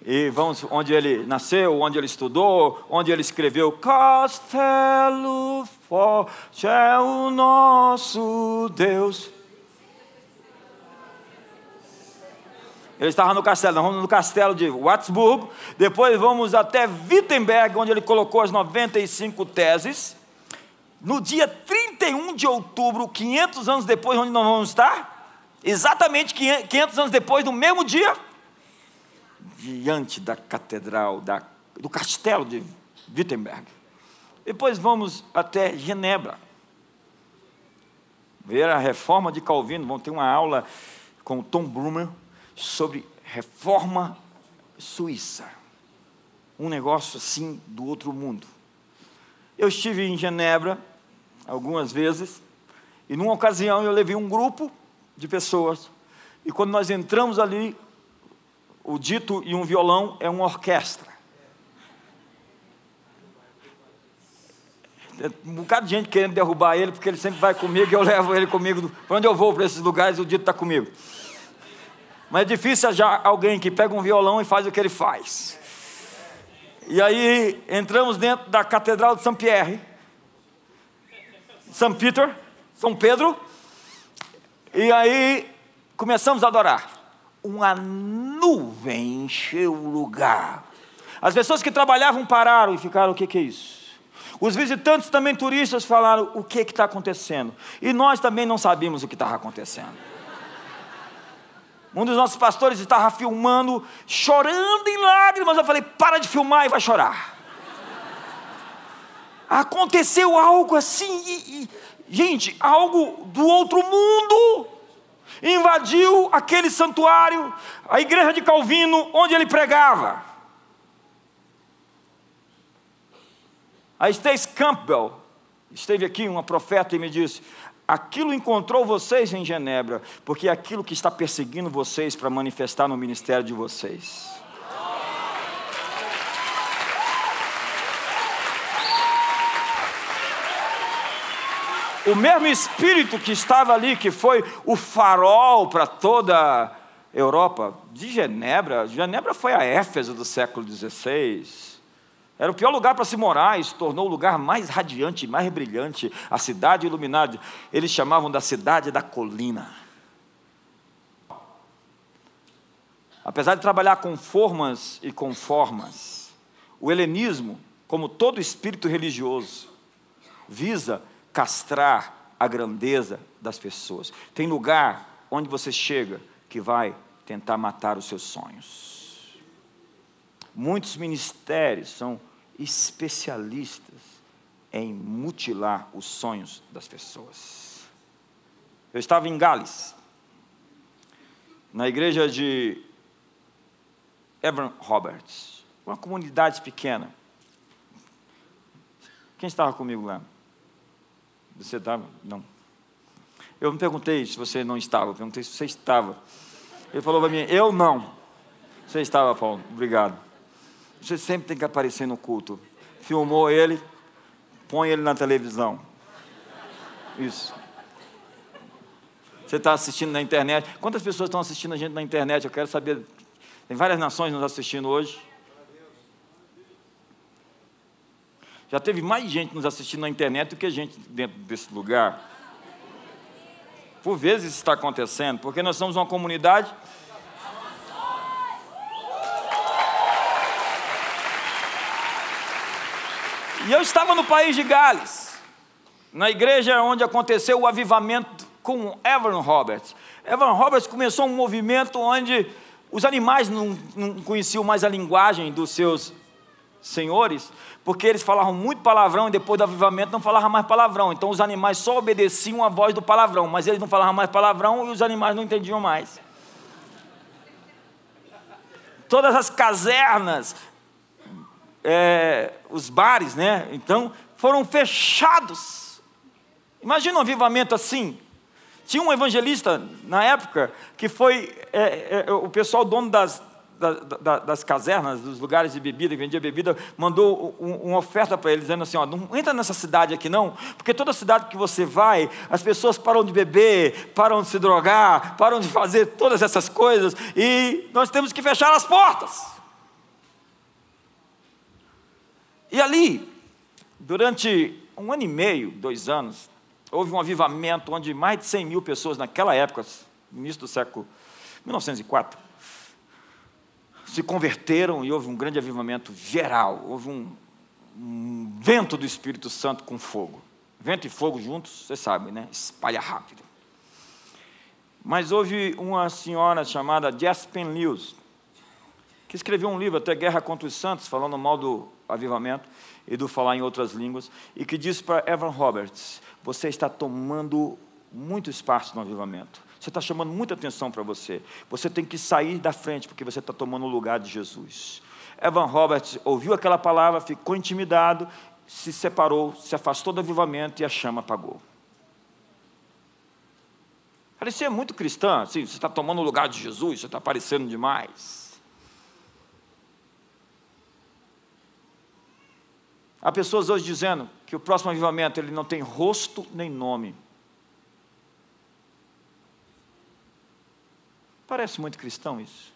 E vamos onde ele nasceu, onde ele estudou, onde ele escreveu Castelo forte é o nosso Deus. Ele estava no castelo, nós vamos no castelo de Watsburgo, depois vamos até Wittenberg, onde ele colocou as 95 teses. No dia 31 de outubro, 500 anos depois, onde nós vamos estar? Exatamente 500 anos depois, no mesmo dia, diante da catedral, da, do castelo de Wittenberg. Depois vamos até Genebra, ver a reforma de Calvino. Vamos ter uma aula com o Tom Brumer sobre reforma suíça. Um negócio assim do outro mundo. Eu estive em Genebra algumas vezes, e numa ocasião eu levei um grupo de pessoas, e quando nós entramos ali, o dito e um violão é uma orquestra. um bocado de gente querendo derrubar ele, porque ele sempre vai comigo e eu levo ele comigo. Para onde eu vou para esses lugares, o dito está comigo. Mas é difícil já alguém que pega um violão e faz o que ele faz. E aí entramos dentro da Catedral de São Pierre, São Peter, São Pedro, e aí começamos a adorar. Uma nuvem encheu o lugar. As pessoas que trabalhavam pararam e ficaram: o que, que é isso? Os visitantes também turistas falaram: o que está acontecendo? E nós também não sabíamos o que estava acontecendo. Um dos nossos pastores estava filmando, chorando em lágrimas. Eu falei: para de filmar e vai chorar. Aconteceu algo assim, e, e, gente, algo do outro mundo. Invadiu aquele santuário, a igreja de Calvino, onde ele pregava. A Stace Campbell esteve aqui, uma profeta, e me disse: aquilo encontrou vocês em Genebra, porque é aquilo que está perseguindo vocês para manifestar no ministério de vocês. O mesmo espírito que estava ali, que foi o farol para toda a Europa, de Genebra, Genebra foi a Éfeso do século XVI. Era o pior lugar para se morar e se tornou o lugar mais radiante, mais brilhante, a cidade iluminada. Eles chamavam da cidade da colina. Apesar de trabalhar com formas e com formas, o helenismo, como todo espírito religioso, visa castrar a grandeza das pessoas. Tem lugar onde você chega que vai tentar matar os seus sonhos. Muitos ministérios são especialistas em mutilar os sonhos das pessoas. Eu estava em Gales, na igreja de Evan Roberts, uma comunidade pequena. Quem estava comigo lá? Você estava? Não. Eu não perguntei se você não estava, eu perguntei se você estava. Ele falou para mim, eu não. Você estava, Paulo, obrigado. Você sempre tem que aparecer no culto. Filmou ele, põe ele na televisão. Isso. Você está assistindo na internet. Quantas pessoas estão assistindo a gente na internet? Eu quero saber. Tem várias nações nos assistindo hoje. Já teve mais gente nos assistindo na internet do que gente dentro desse lugar. Por vezes isso está acontecendo, porque nós somos uma comunidade E eu estava no país de Gales, na igreja onde aconteceu o avivamento com Evan Roberts. Evan Roberts começou um movimento onde os animais não, não conheciam mais a linguagem dos seus senhores, porque eles falavam muito palavrão e depois do avivamento não falavam mais palavrão. Então os animais só obedeciam a voz do palavrão, mas eles não falavam mais palavrão e os animais não entendiam mais. Todas as casernas é, os bares, né? Então, foram fechados. Imagina um avivamento assim. Tinha um evangelista na época que foi é, é, é o pessoal dono das, da, das casernas, dos lugares de bebida, que vendia bebida, mandou um, uma oferta para ele, dizendo assim: ó, não entra nessa cidade aqui não, porque toda cidade que você vai, as pessoas param de beber, param de se drogar, param de fazer todas essas coisas, e nós temos que fechar as portas. E ali, durante um ano e meio, dois anos, houve um avivamento onde mais de 100 mil pessoas naquela época, início do século 1904, se converteram e houve um grande avivamento geral. Houve um, um vento do Espírito Santo com fogo. Vento e fogo juntos, você sabe, né? Espalha rápido. Mas houve uma senhora chamada Jaspen Lewis, que escreveu um livro, até Guerra contra os Santos, falando mal do avivamento e do falar em outras línguas, e que disse para Evan Roberts: Você está tomando muito espaço no avivamento. Você está chamando muita atenção para você. Você tem que sair da frente, porque você está tomando o lugar de Jesus. Evan Roberts ouviu aquela palavra, ficou intimidado, se separou, se afastou do avivamento e a chama apagou. Parecia muito cristã, assim, você está tomando o lugar de Jesus, você está aparecendo demais. Há pessoas hoje dizendo que o próximo avivamento ele não tem rosto nem nome. Parece muito cristão isso.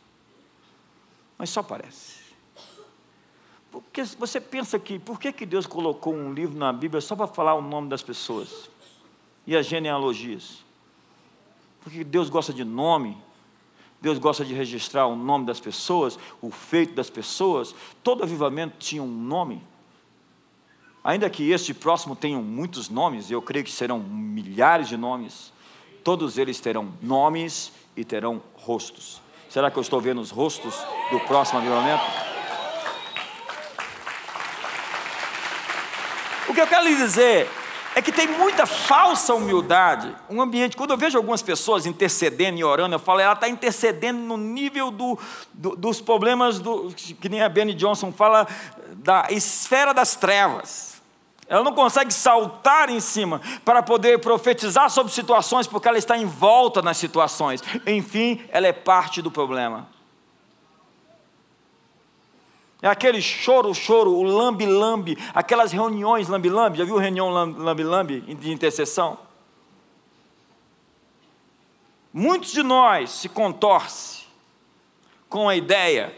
Mas só parece. Porque você pensa que, por que, que Deus colocou um livro na Bíblia só para falar o nome das pessoas? E as genealogias? Porque Deus gosta de nome, Deus gosta de registrar o nome das pessoas, o feito das pessoas. Todo avivamento tinha um nome. Ainda que este próximo tenha muitos nomes, eu creio que serão milhares de nomes, todos eles terão nomes e terão rostos. Será que eu estou vendo os rostos do próximo avivamento? O que eu quero lhe dizer é que tem muita falsa humildade. Um ambiente, quando eu vejo algumas pessoas intercedendo e orando, eu falo, ela está intercedendo no nível do, do, dos problemas, do, que nem a Benny Johnson fala, da esfera das trevas. Ela não consegue saltar em cima para poder profetizar sobre situações, porque ela está envolta nas situações. Enfim, ela é parte do problema. É aquele choro, choro, o lambe-lambe, aquelas reuniões lambe-lambe. Já viu reunião lambe-lambe de intercessão? Muitos de nós se contorce com a ideia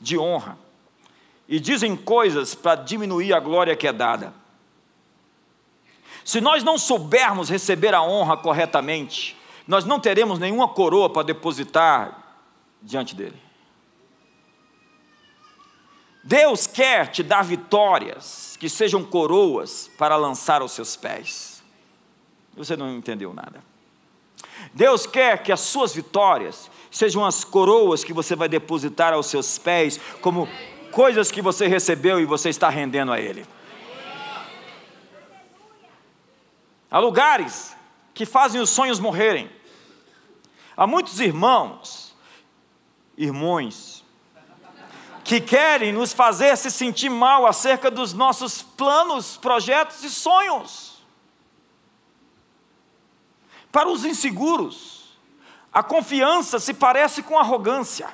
de honra e dizem coisas para diminuir a glória que é dada. Se nós não soubermos receber a honra corretamente, nós não teremos nenhuma coroa para depositar diante dele. Deus quer te dar vitórias que sejam coroas para lançar aos seus pés. Você não entendeu nada. Deus quer que as suas vitórias sejam as coroas que você vai depositar aos seus pés, como coisas que você recebeu e você está rendendo a Ele. Há lugares que fazem os sonhos morrerem. Há muitos irmãos, irmãos, que querem nos fazer se sentir mal acerca dos nossos planos, projetos e sonhos. Para os inseguros, a confiança se parece com arrogância.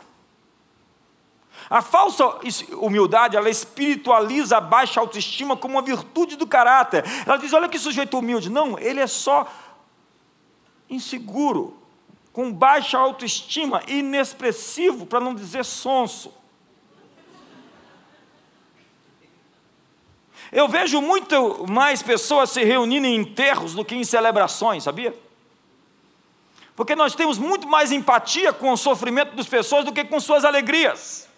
A falsa humildade, ela espiritualiza a baixa autoestima como uma virtude do caráter. Ela diz: olha que sujeito humilde. Não, ele é só inseguro, com baixa autoestima, inexpressivo, para não dizer sonso. Eu vejo muito mais pessoas se reunindo em enterros do que em celebrações, sabia? Porque nós temos muito mais empatia com o sofrimento das pessoas do que com suas alegrias.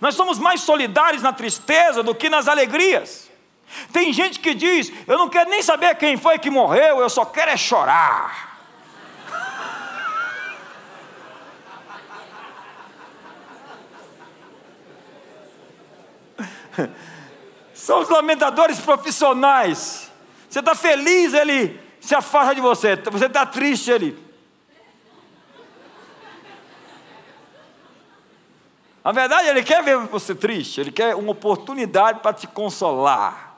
Nós somos mais solidários na tristeza do que nas alegrias. Tem gente que diz: Eu não quero nem saber quem foi que morreu, eu só quero é chorar. São os lamentadores profissionais. Você está feliz, ele se afasta de você. Você está triste, ele. Na verdade, ele quer ver você triste, ele quer uma oportunidade para te consolar.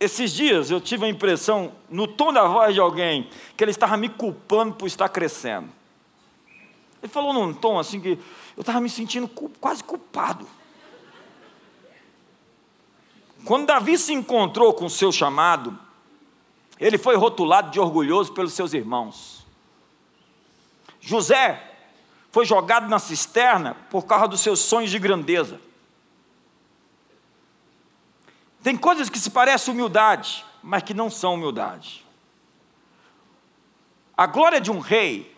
Esses dias eu tive a impressão, no tom da voz de alguém, que ele estava me culpando por estar crescendo. Ele falou num tom assim que eu estava me sentindo quase culpado. Quando Davi se encontrou com o seu chamado, ele foi rotulado de orgulhoso pelos seus irmãos. José foi jogado na cisterna por causa dos seus sonhos de grandeza. Tem coisas que se parecem humildade, mas que não são humildade. A glória de um rei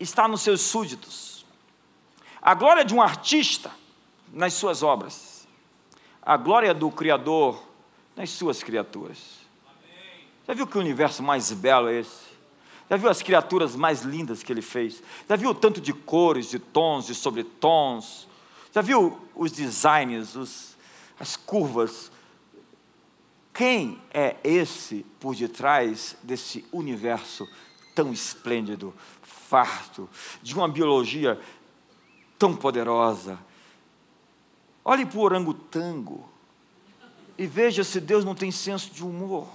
está nos seus súditos. A glória de um artista nas suas obras a glória do Criador nas suas criaturas. Já viu que o universo mais belo é esse? Já viu as criaturas mais lindas que ele fez? Já viu o tanto de cores, de tons, de sobretons? Já viu os designs, os, as curvas? Quem é esse por detrás desse universo tão esplêndido, farto, de uma biologia tão poderosa, Olhe para o orangotango e veja se Deus não tem senso de humor.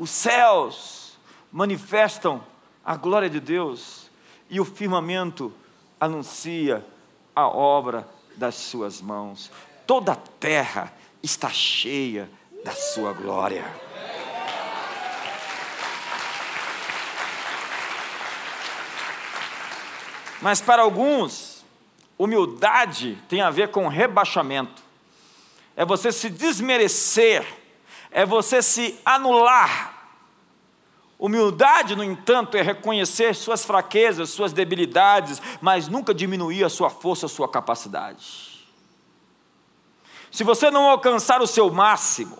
Os céus manifestam a glória de Deus e o firmamento anuncia a obra das suas mãos. Toda a terra está cheia da sua glória. Mas para alguns, humildade tem a ver com rebaixamento. É você se desmerecer, é você se anular. Humildade, no entanto, é reconhecer suas fraquezas, suas debilidades, mas nunca diminuir a sua força, a sua capacidade. Se você não alcançar o seu máximo,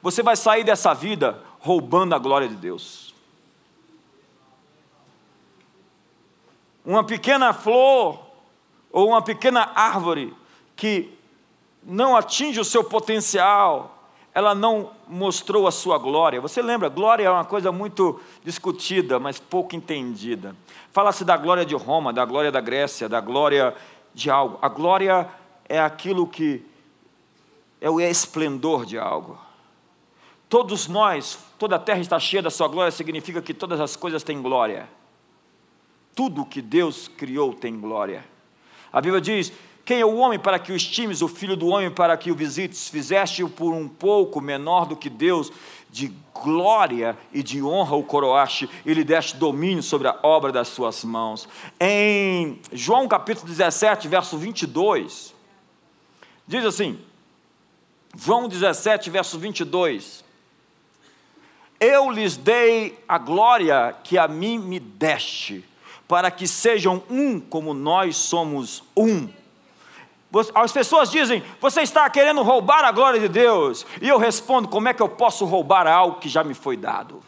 você vai sair dessa vida roubando a glória de Deus. Uma pequena flor ou uma pequena árvore que não atinge o seu potencial, ela não mostrou a sua glória. Você lembra, glória é uma coisa muito discutida, mas pouco entendida. Fala-se da glória de Roma, da glória da Grécia, da glória de algo. A glória é aquilo que é o esplendor de algo. Todos nós, toda a terra está cheia da sua glória, significa que todas as coisas têm glória. Tudo que Deus criou tem glória. A Bíblia diz: Quem é o homem para que o estimes, o filho do homem para que o visites? Fizeste-o por um pouco menor do que Deus, de glória e de honra o coroaste, e lhe deste domínio sobre a obra das suas mãos. Em João capítulo 17, verso 22, diz assim: João 17, verso 22 eu lhes dei a glória que a mim me deste, para que sejam um como nós somos um. As pessoas dizem, você está querendo roubar a glória de Deus. E eu respondo, como é que eu posso roubar algo que já me foi dado?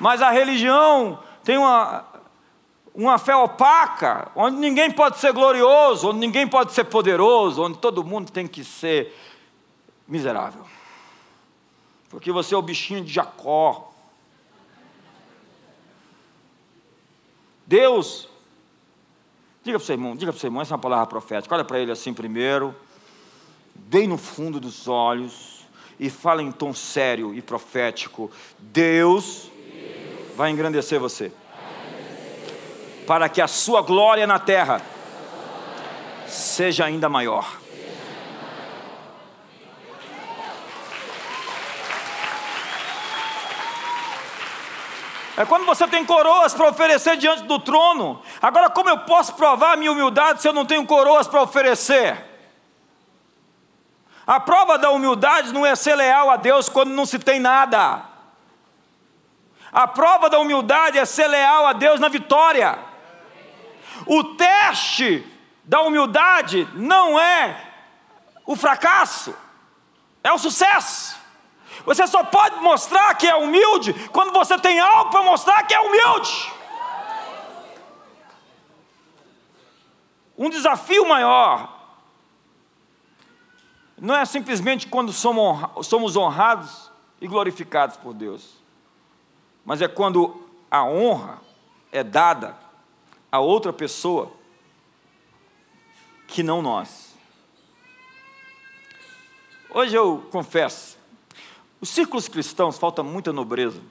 Mas a religião tem uma, uma fé opaca, onde ninguém pode ser glorioso, onde ninguém pode ser poderoso, onde todo mundo tem que ser miserável. Porque você é o bichinho de Jacó. Deus, diga para o seu irmão, diga para o seu irmão, essa é uma palavra profética, olha para ele assim primeiro, bem no fundo dos olhos, e fala em tom sério e profético: Deus vai engrandecer você para que a sua glória na terra seja ainda maior. É quando você tem coroas para oferecer diante do trono. Agora, como eu posso provar a minha humildade se eu não tenho coroas para oferecer? A prova da humildade não é ser leal a Deus quando não se tem nada. A prova da humildade é ser leal a Deus na vitória. O teste da humildade não é o fracasso, é o sucesso. Você só pode mostrar que é humilde quando você tem algo para mostrar que é humilde. Um desafio maior não é simplesmente quando somos honrados e glorificados por Deus, mas é quando a honra é dada a outra pessoa que não nós. Hoje eu confesso, os círculos cristãos falta muita nobreza.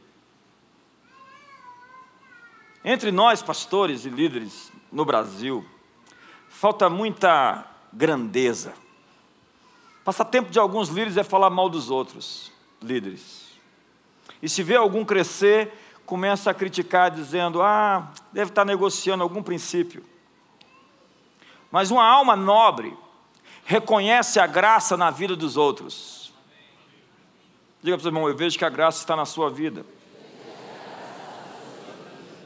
Entre nós, pastores e líderes no Brasil, falta muita grandeza. Passatempo de alguns líderes é falar mal dos outros líderes. E se vê algum crescer, começa a criticar, dizendo: ah, deve estar negociando algum princípio. Mas uma alma nobre reconhece a graça na vida dos outros. Diga para o seu irmão: eu vejo que a graça está na sua vida.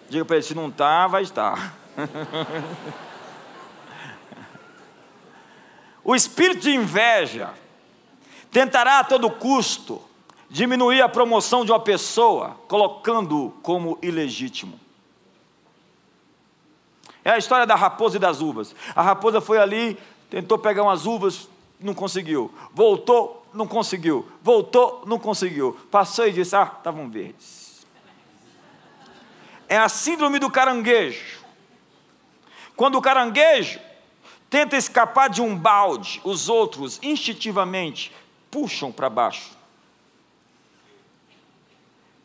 Diga para ele: se não está, vai estar. o espírito de inveja tentará a todo custo diminuir a promoção de uma pessoa, colocando-o como ilegítimo. É a história da raposa e das uvas. A raposa foi ali, tentou pegar umas uvas, não conseguiu. Voltou, não conseguiu. Voltou, não conseguiu. Passou e disse: Ah, estavam verdes. É a síndrome do caranguejo. Quando o caranguejo tenta escapar de um balde, os outros instintivamente puxam para baixo.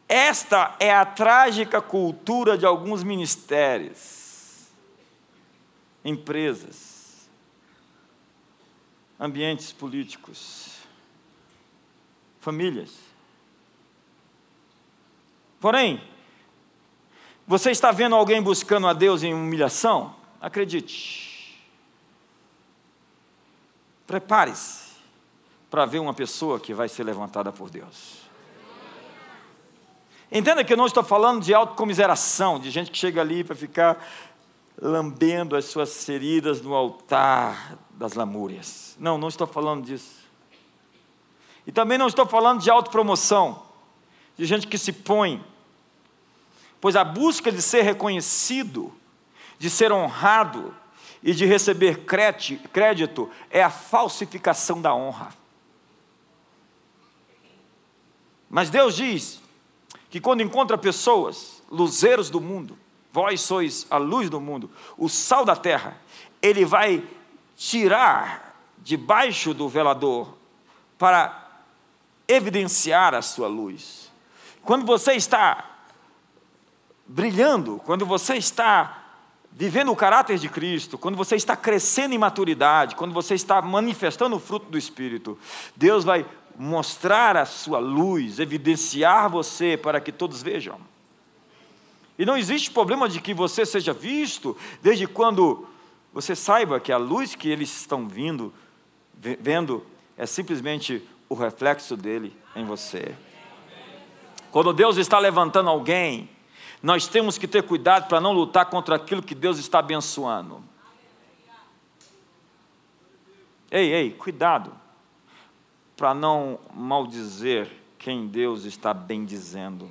Esta é a trágica cultura de alguns ministérios, empresas, ambientes políticos, famílias. Porém, você está vendo alguém buscando a Deus em humilhação? Acredite. Prepare-se para ver uma pessoa que vai ser levantada por Deus. Entenda que eu não estou falando de autocomiseração, de gente que chega ali para ficar lambendo as suas feridas no altar das lamúrias. Não, não estou falando disso. E também não estou falando de autopromoção, de gente que se põe. Pois a busca de ser reconhecido, de ser honrado e de receber crédito é a falsificação da honra. Mas Deus diz que quando encontra pessoas, luzeiros do mundo, vós sois a luz do mundo, o sal da terra, ele vai tirar debaixo do velador para evidenciar a sua luz. Quando você está brilhando, quando você está vivendo o caráter de Cristo, quando você está crescendo em maturidade, quando você está manifestando o fruto do Espírito, Deus vai mostrar a sua luz, evidenciar você para que todos vejam. E não existe problema de que você seja visto, desde quando você saiba que a luz que eles estão vindo, vendo, é simplesmente o reflexo dele em você. Quando Deus está levantando alguém, nós temos que ter cuidado para não lutar contra aquilo que Deus está abençoando. Ei, ei, cuidado para não maldizer quem Deus está bendizendo.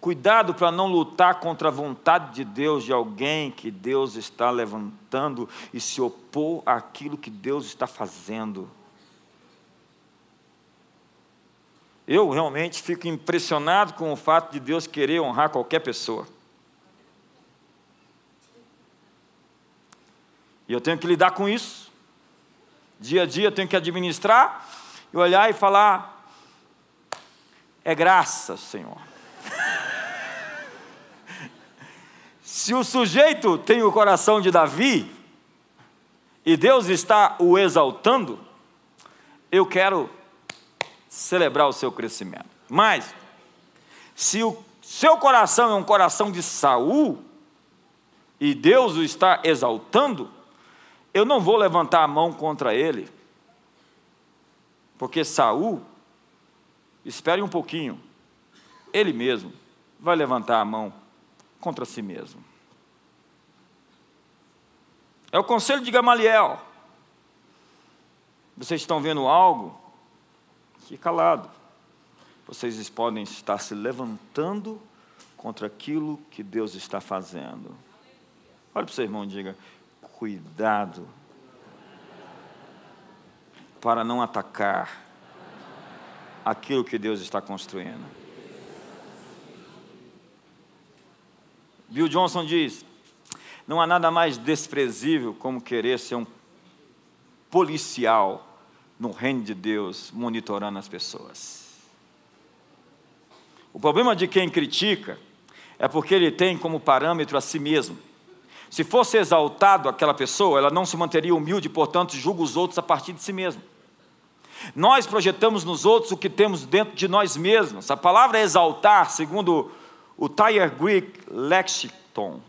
Cuidado para não lutar contra a vontade de Deus de alguém que Deus está levantando e se opor àquilo que Deus está fazendo. Eu realmente fico impressionado com o fato de Deus querer honrar qualquer pessoa. E eu tenho que lidar com isso. Dia a dia tenho que administrar e olhar e falar: é graça, Senhor. Se o sujeito tem o coração de Davi e Deus está o exaltando, eu quero celebrar o seu crescimento. Mas, se o seu coração é um coração de Saul e Deus o está exaltando, eu não vou levantar a mão contra ele, porque Saul, espere um pouquinho, ele mesmo vai levantar a mão contra si mesmo. É o conselho de Gamaliel. Vocês estão vendo algo? Fique calado. Vocês podem estar se levantando contra aquilo que Deus está fazendo. Olha para o seu irmão e diga: cuidado para não atacar aquilo que Deus está construindo. Bill Johnson diz: não há nada mais desprezível como querer ser um policial no reino de Deus, monitorando as pessoas. O problema de quem critica é porque ele tem como parâmetro a si mesmo. Se fosse exaltado aquela pessoa, ela não se manteria humilde, portanto, julga os outros a partir de si mesmo. Nós projetamos nos outros o que temos dentro de nós mesmos. A palavra exaltar, segundo o Tyre Greek Lexicon,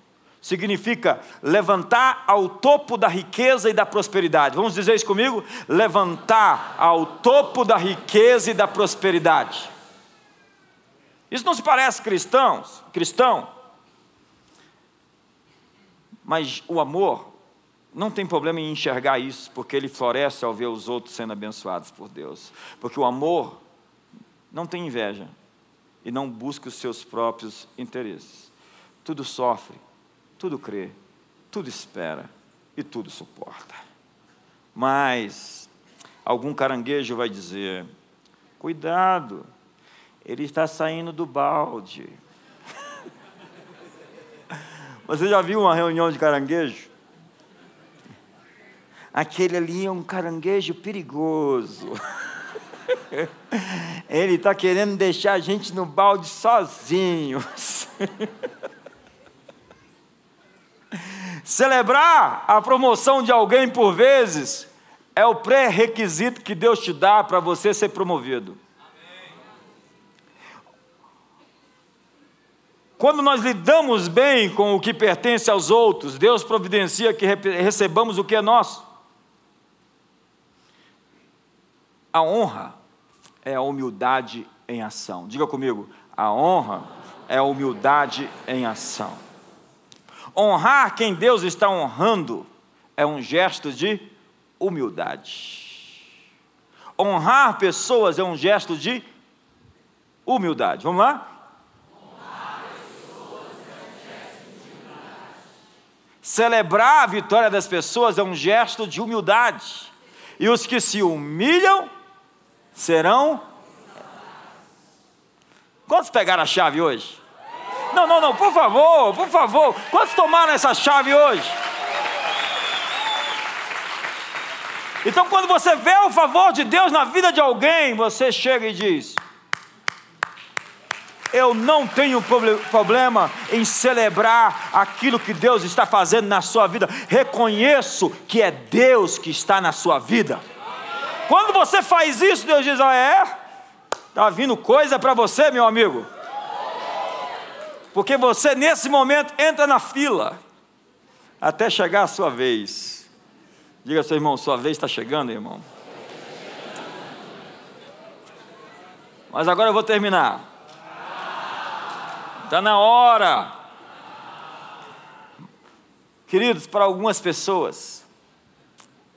significa levantar ao topo da riqueza e da prosperidade. Vamos dizer isso comigo? Levantar ao topo da riqueza e da prosperidade. Isso não se parece cristãos, cristão? Mas o amor não tem problema em enxergar isso, porque ele floresce ao ver os outros sendo abençoados por Deus. Porque o amor não tem inveja e não busca os seus próprios interesses. Tudo sofre, tudo crê, tudo espera e tudo suporta. Mas algum caranguejo vai dizer: cuidado, ele está saindo do balde. Você já viu uma reunião de caranguejo? Aquele ali é um caranguejo perigoso. Ele está querendo deixar a gente no balde sozinhos. Celebrar a promoção de alguém por vezes é o pré-requisito que Deus te dá para você ser promovido. Quando nós lidamos bem com o que pertence aos outros, Deus providencia que recebamos o que é nosso. A honra é a humildade em ação. Diga comigo, a honra é a humildade em ação. Honrar quem Deus está honrando é um gesto de humildade. Honrar pessoas é um gesto de humildade. Vamos lá? Celebrar a vitória das pessoas é um gesto de humildade. E os que se humilham serão. Quantos pegaram a chave hoje? Não, não, não, por favor, por favor. Quantos tomaram essa chave hoje? Então, quando você vê o favor de Deus na vida de alguém, você chega e diz: Eu não tenho problema em celebrar aquilo que Deus está fazendo na sua vida. Reconheço que é Deus que está na sua vida. Quando você faz isso, Deus diz: Ah, é? Está vindo coisa para você, meu amigo. Porque você, nesse momento, entra na fila até chegar a sua vez. Diga ao seu irmão, sua vez está chegando, irmão. Mas agora eu vou terminar. Está na hora. Queridos, para algumas pessoas,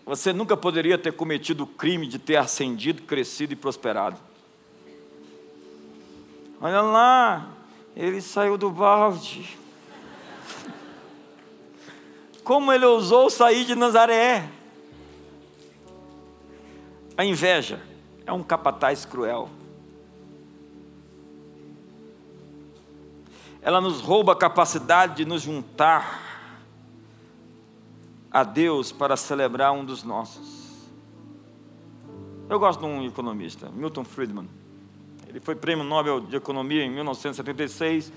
você nunca poderia ter cometido o crime de ter ascendido, crescido e prosperado. Olha lá, ele saiu do balde. Como ele ousou sair de Nazaré? A inveja é um capataz cruel. Ela nos rouba a capacidade de nos juntar a Deus para celebrar um dos nossos. Eu gosto de um economista, Milton Friedman. Ele foi prêmio Nobel de Economia em 1976.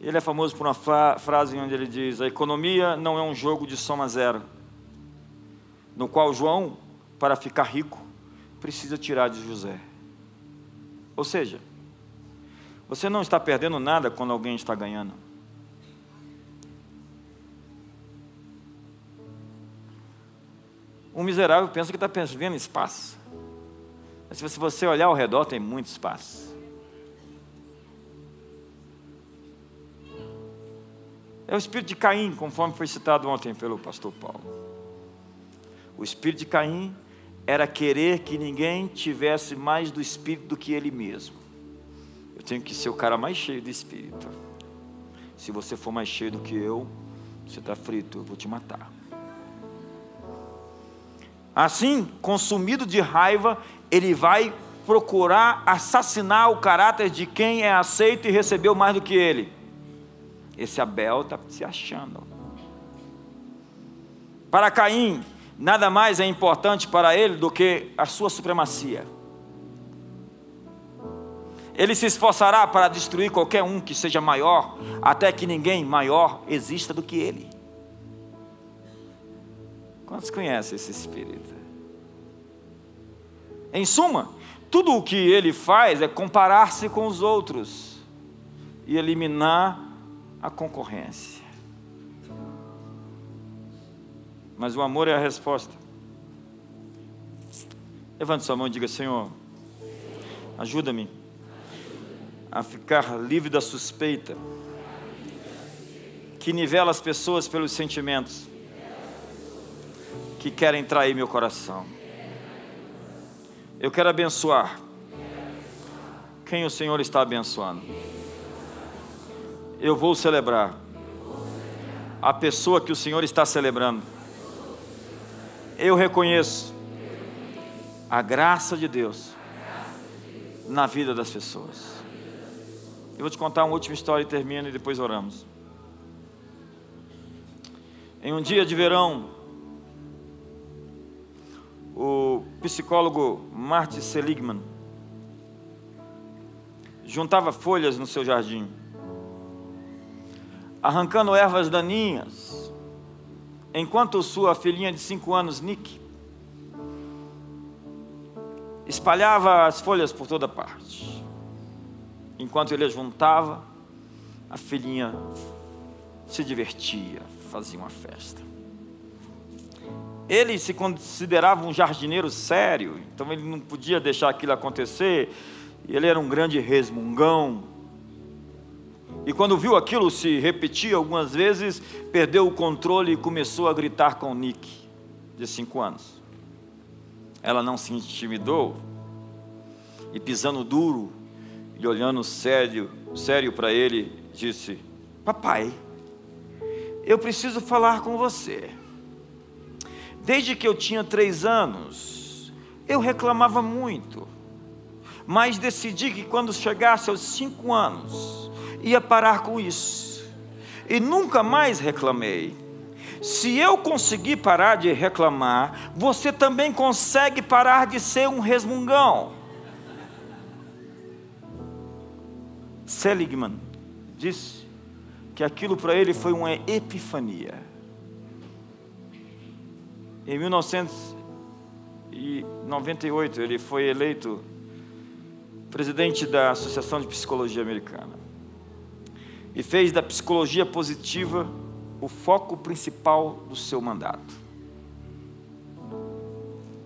Ele é famoso por uma frase onde ele diz: A economia não é um jogo de soma zero, no qual João para ficar rico, precisa tirar de José. Ou seja, você não está perdendo nada quando alguém está ganhando. Um miserável pensa que está vendo espaço. Mas se você olhar ao redor, tem muito espaço. É o espírito de Caim, conforme foi citado ontem pelo pastor Paulo. O espírito de Caim era querer que ninguém tivesse mais do espírito do que ele mesmo. Eu tenho que ser o cara mais cheio do espírito. Se você for mais cheio do que eu, você está frito, eu vou te matar. Assim, consumido de raiva, ele vai procurar assassinar o caráter de quem é aceito e recebeu mais do que ele. Esse Abel está se achando. Para Caim, nada mais é importante para ele do que a sua supremacia. Ele se esforçará para destruir qualquer um que seja maior, até que ninguém maior exista do que ele. Quantos conhecem esse espírito? Em suma, tudo o que ele faz é comparar-se com os outros e eliminar a concorrência. mas o amor é a resposta. Levante sua mão e diga: Senhor, ajuda-me a ficar livre da suspeita que nivela as pessoas pelos sentimentos que querem trair meu coração. Eu quero abençoar quem o Senhor está abençoando. Eu vou celebrar a pessoa que o Senhor está celebrando eu reconheço a graça de Deus na vida das pessoas. Eu vou te contar uma última história e termino e depois oramos. Em um dia de verão, o psicólogo Marty Seligman juntava folhas no seu jardim, arrancando ervas daninhas enquanto sua filhinha de cinco anos, Nick, espalhava as folhas por toda parte. Enquanto ele as juntava, a filhinha se divertia, fazia uma festa. Ele se considerava um jardineiro sério, então ele não podia deixar aquilo acontecer. Ele era um grande resmungão. E quando viu aquilo se repetir algumas vezes, perdeu o controle e começou a gritar com Nick, de cinco anos. Ela não se intimidou e pisando duro e olhando sério, sério para ele, disse: Papai, eu preciso falar com você. Desde que eu tinha três anos, eu reclamava muito, mas decidi que quando chegasse aos cinco anos, ia parar com isso, e nunca mais reclamei. Se eu conseguir parar de reclamar, você também consegue parar de ser um resmungão. Seligman disse que aquilo para ele foi uma epifania. Em 1998, ele foi eleito presidente da Associação de Psicologia Americana e fez da psicologia positiva o foco principal do seu mandato.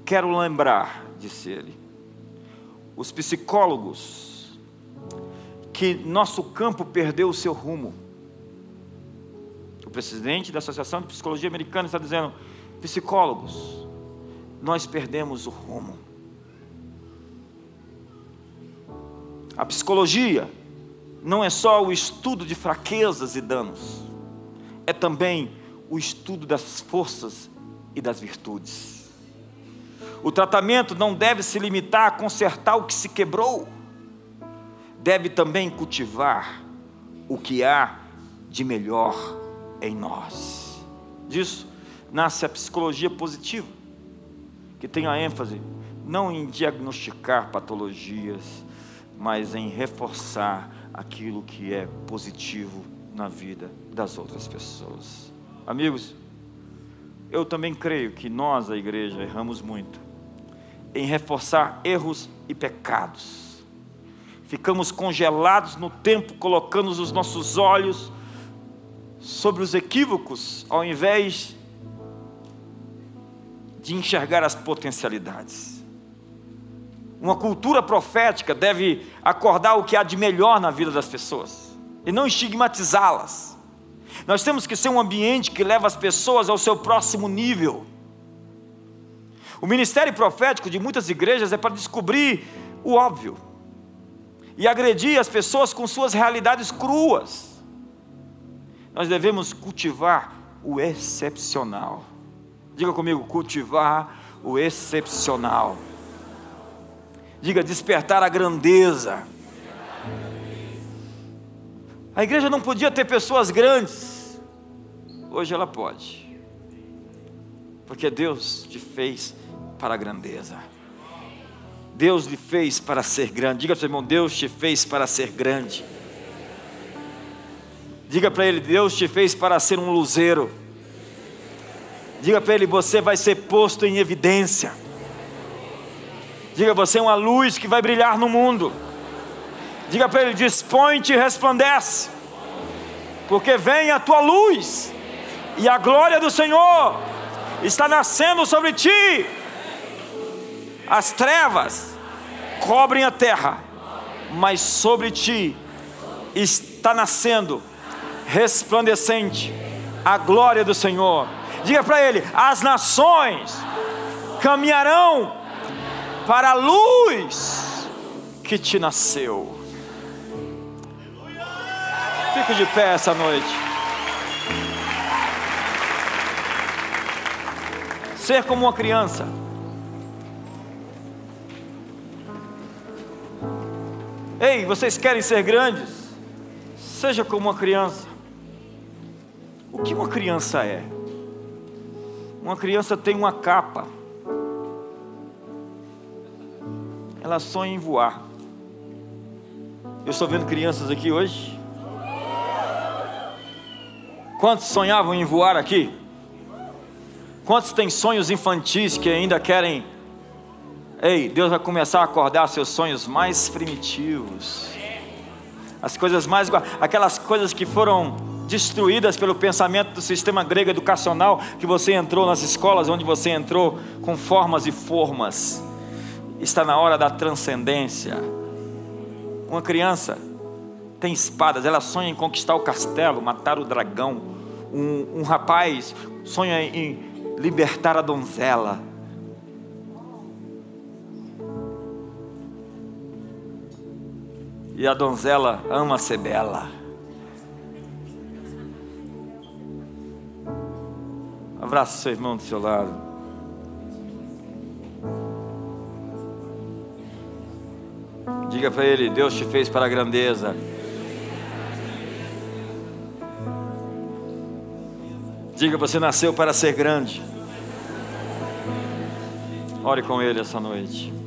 Quero lembrar, disse ele, os psicólogos que nosso campo perdeu o seu rumo. O presidente da Associação de Psicologia Americana está dizendo: psicólogos, nós perdemos o rumo. A psicologia não é só o estudo de fraquezas e danos, é também o estudo das forças e das virtudes. O tratamento não deve se limitar a consertar o que se quebrou, deve também cultivar o que há de melhor em nós. Disso nasce a psicologia positiva, que tem a ênfase não em diagnosticar patologias, mas em reforçar aquilo que é positivo na vida das outras pessoas. Amigos, eu também creio que nós, a igreja, erramos muito em reforçar erros e pecados. Ficamos congelados no tempo, colocando os nossos olhos sobre os equívocos, ao invés de enxergar as potencialidades. Uma cultura profética deve acordar o que há de melhor na vida das pessoas e não estigmatizá-las. Nós temos que ser um ambiente que leva as pessoas ao seu próximo nível. O ministério profético de muitas igrejas é para descobrir o óbvio e agredir as pessoas com suas realidades cruas. Nós devemos cultivar o excepcional. Diga comigo, cultivar o excepcional. Diga, despertar a grandeza. A igreja não podia ter pessoas grandes, hoje ela pode, porque Deus te fez para a grandeza. Deus lhe fez para ser grande. Diga para o seu irmão: Deus te fez para ser grande. Diga para ele: Deus te fez para ser um luzeiro. Diga para ele: você vai ser posto em evidência. Diga: você é uma luz que vai brilhar no mundo. Diga para ele: dispõe-te e resplandece, porque vem a tua luz, e a glória do Senhor está nascendo sobre ti. As trevas cobrem a terra, mas sobre ti está nascendo resplandecente a glória do Senhor. Diga para ele: as nações caminharão para a luz que te nasceu. Fique de pé essa noite. Ser como uma criança. Ei, vocês querem ser grandes? Seja como uma criança. O que uma criança é? Uma criança tem uma capa. Ela sonha em voar. Eu estou vendo crianças aqui hoje. Quantos sonhavam em voar aqui? Quantos têm sonhos infantis que ainda querem? Ei, Deus vai começar a acordar seus sonhos mais primitivos. As coisas mais aquelas coisas que foram destruídas pelo pensamento do sistema grego educacional que você entrou nas escolas onde você entrou com formas e formas. Está na hora da transcendência. Uma criança tem espadas, ela sonha em conquistar o castelo, matar o dragão. Um, um rapaz sonha em libertar a donzela. E a donzela ama ser bela. Abraça seu irmão do seu lado. Diga para ele: Deus te fez para a grandeza. Diga: Você nasceu para ser grande. Ore com ele essa noite.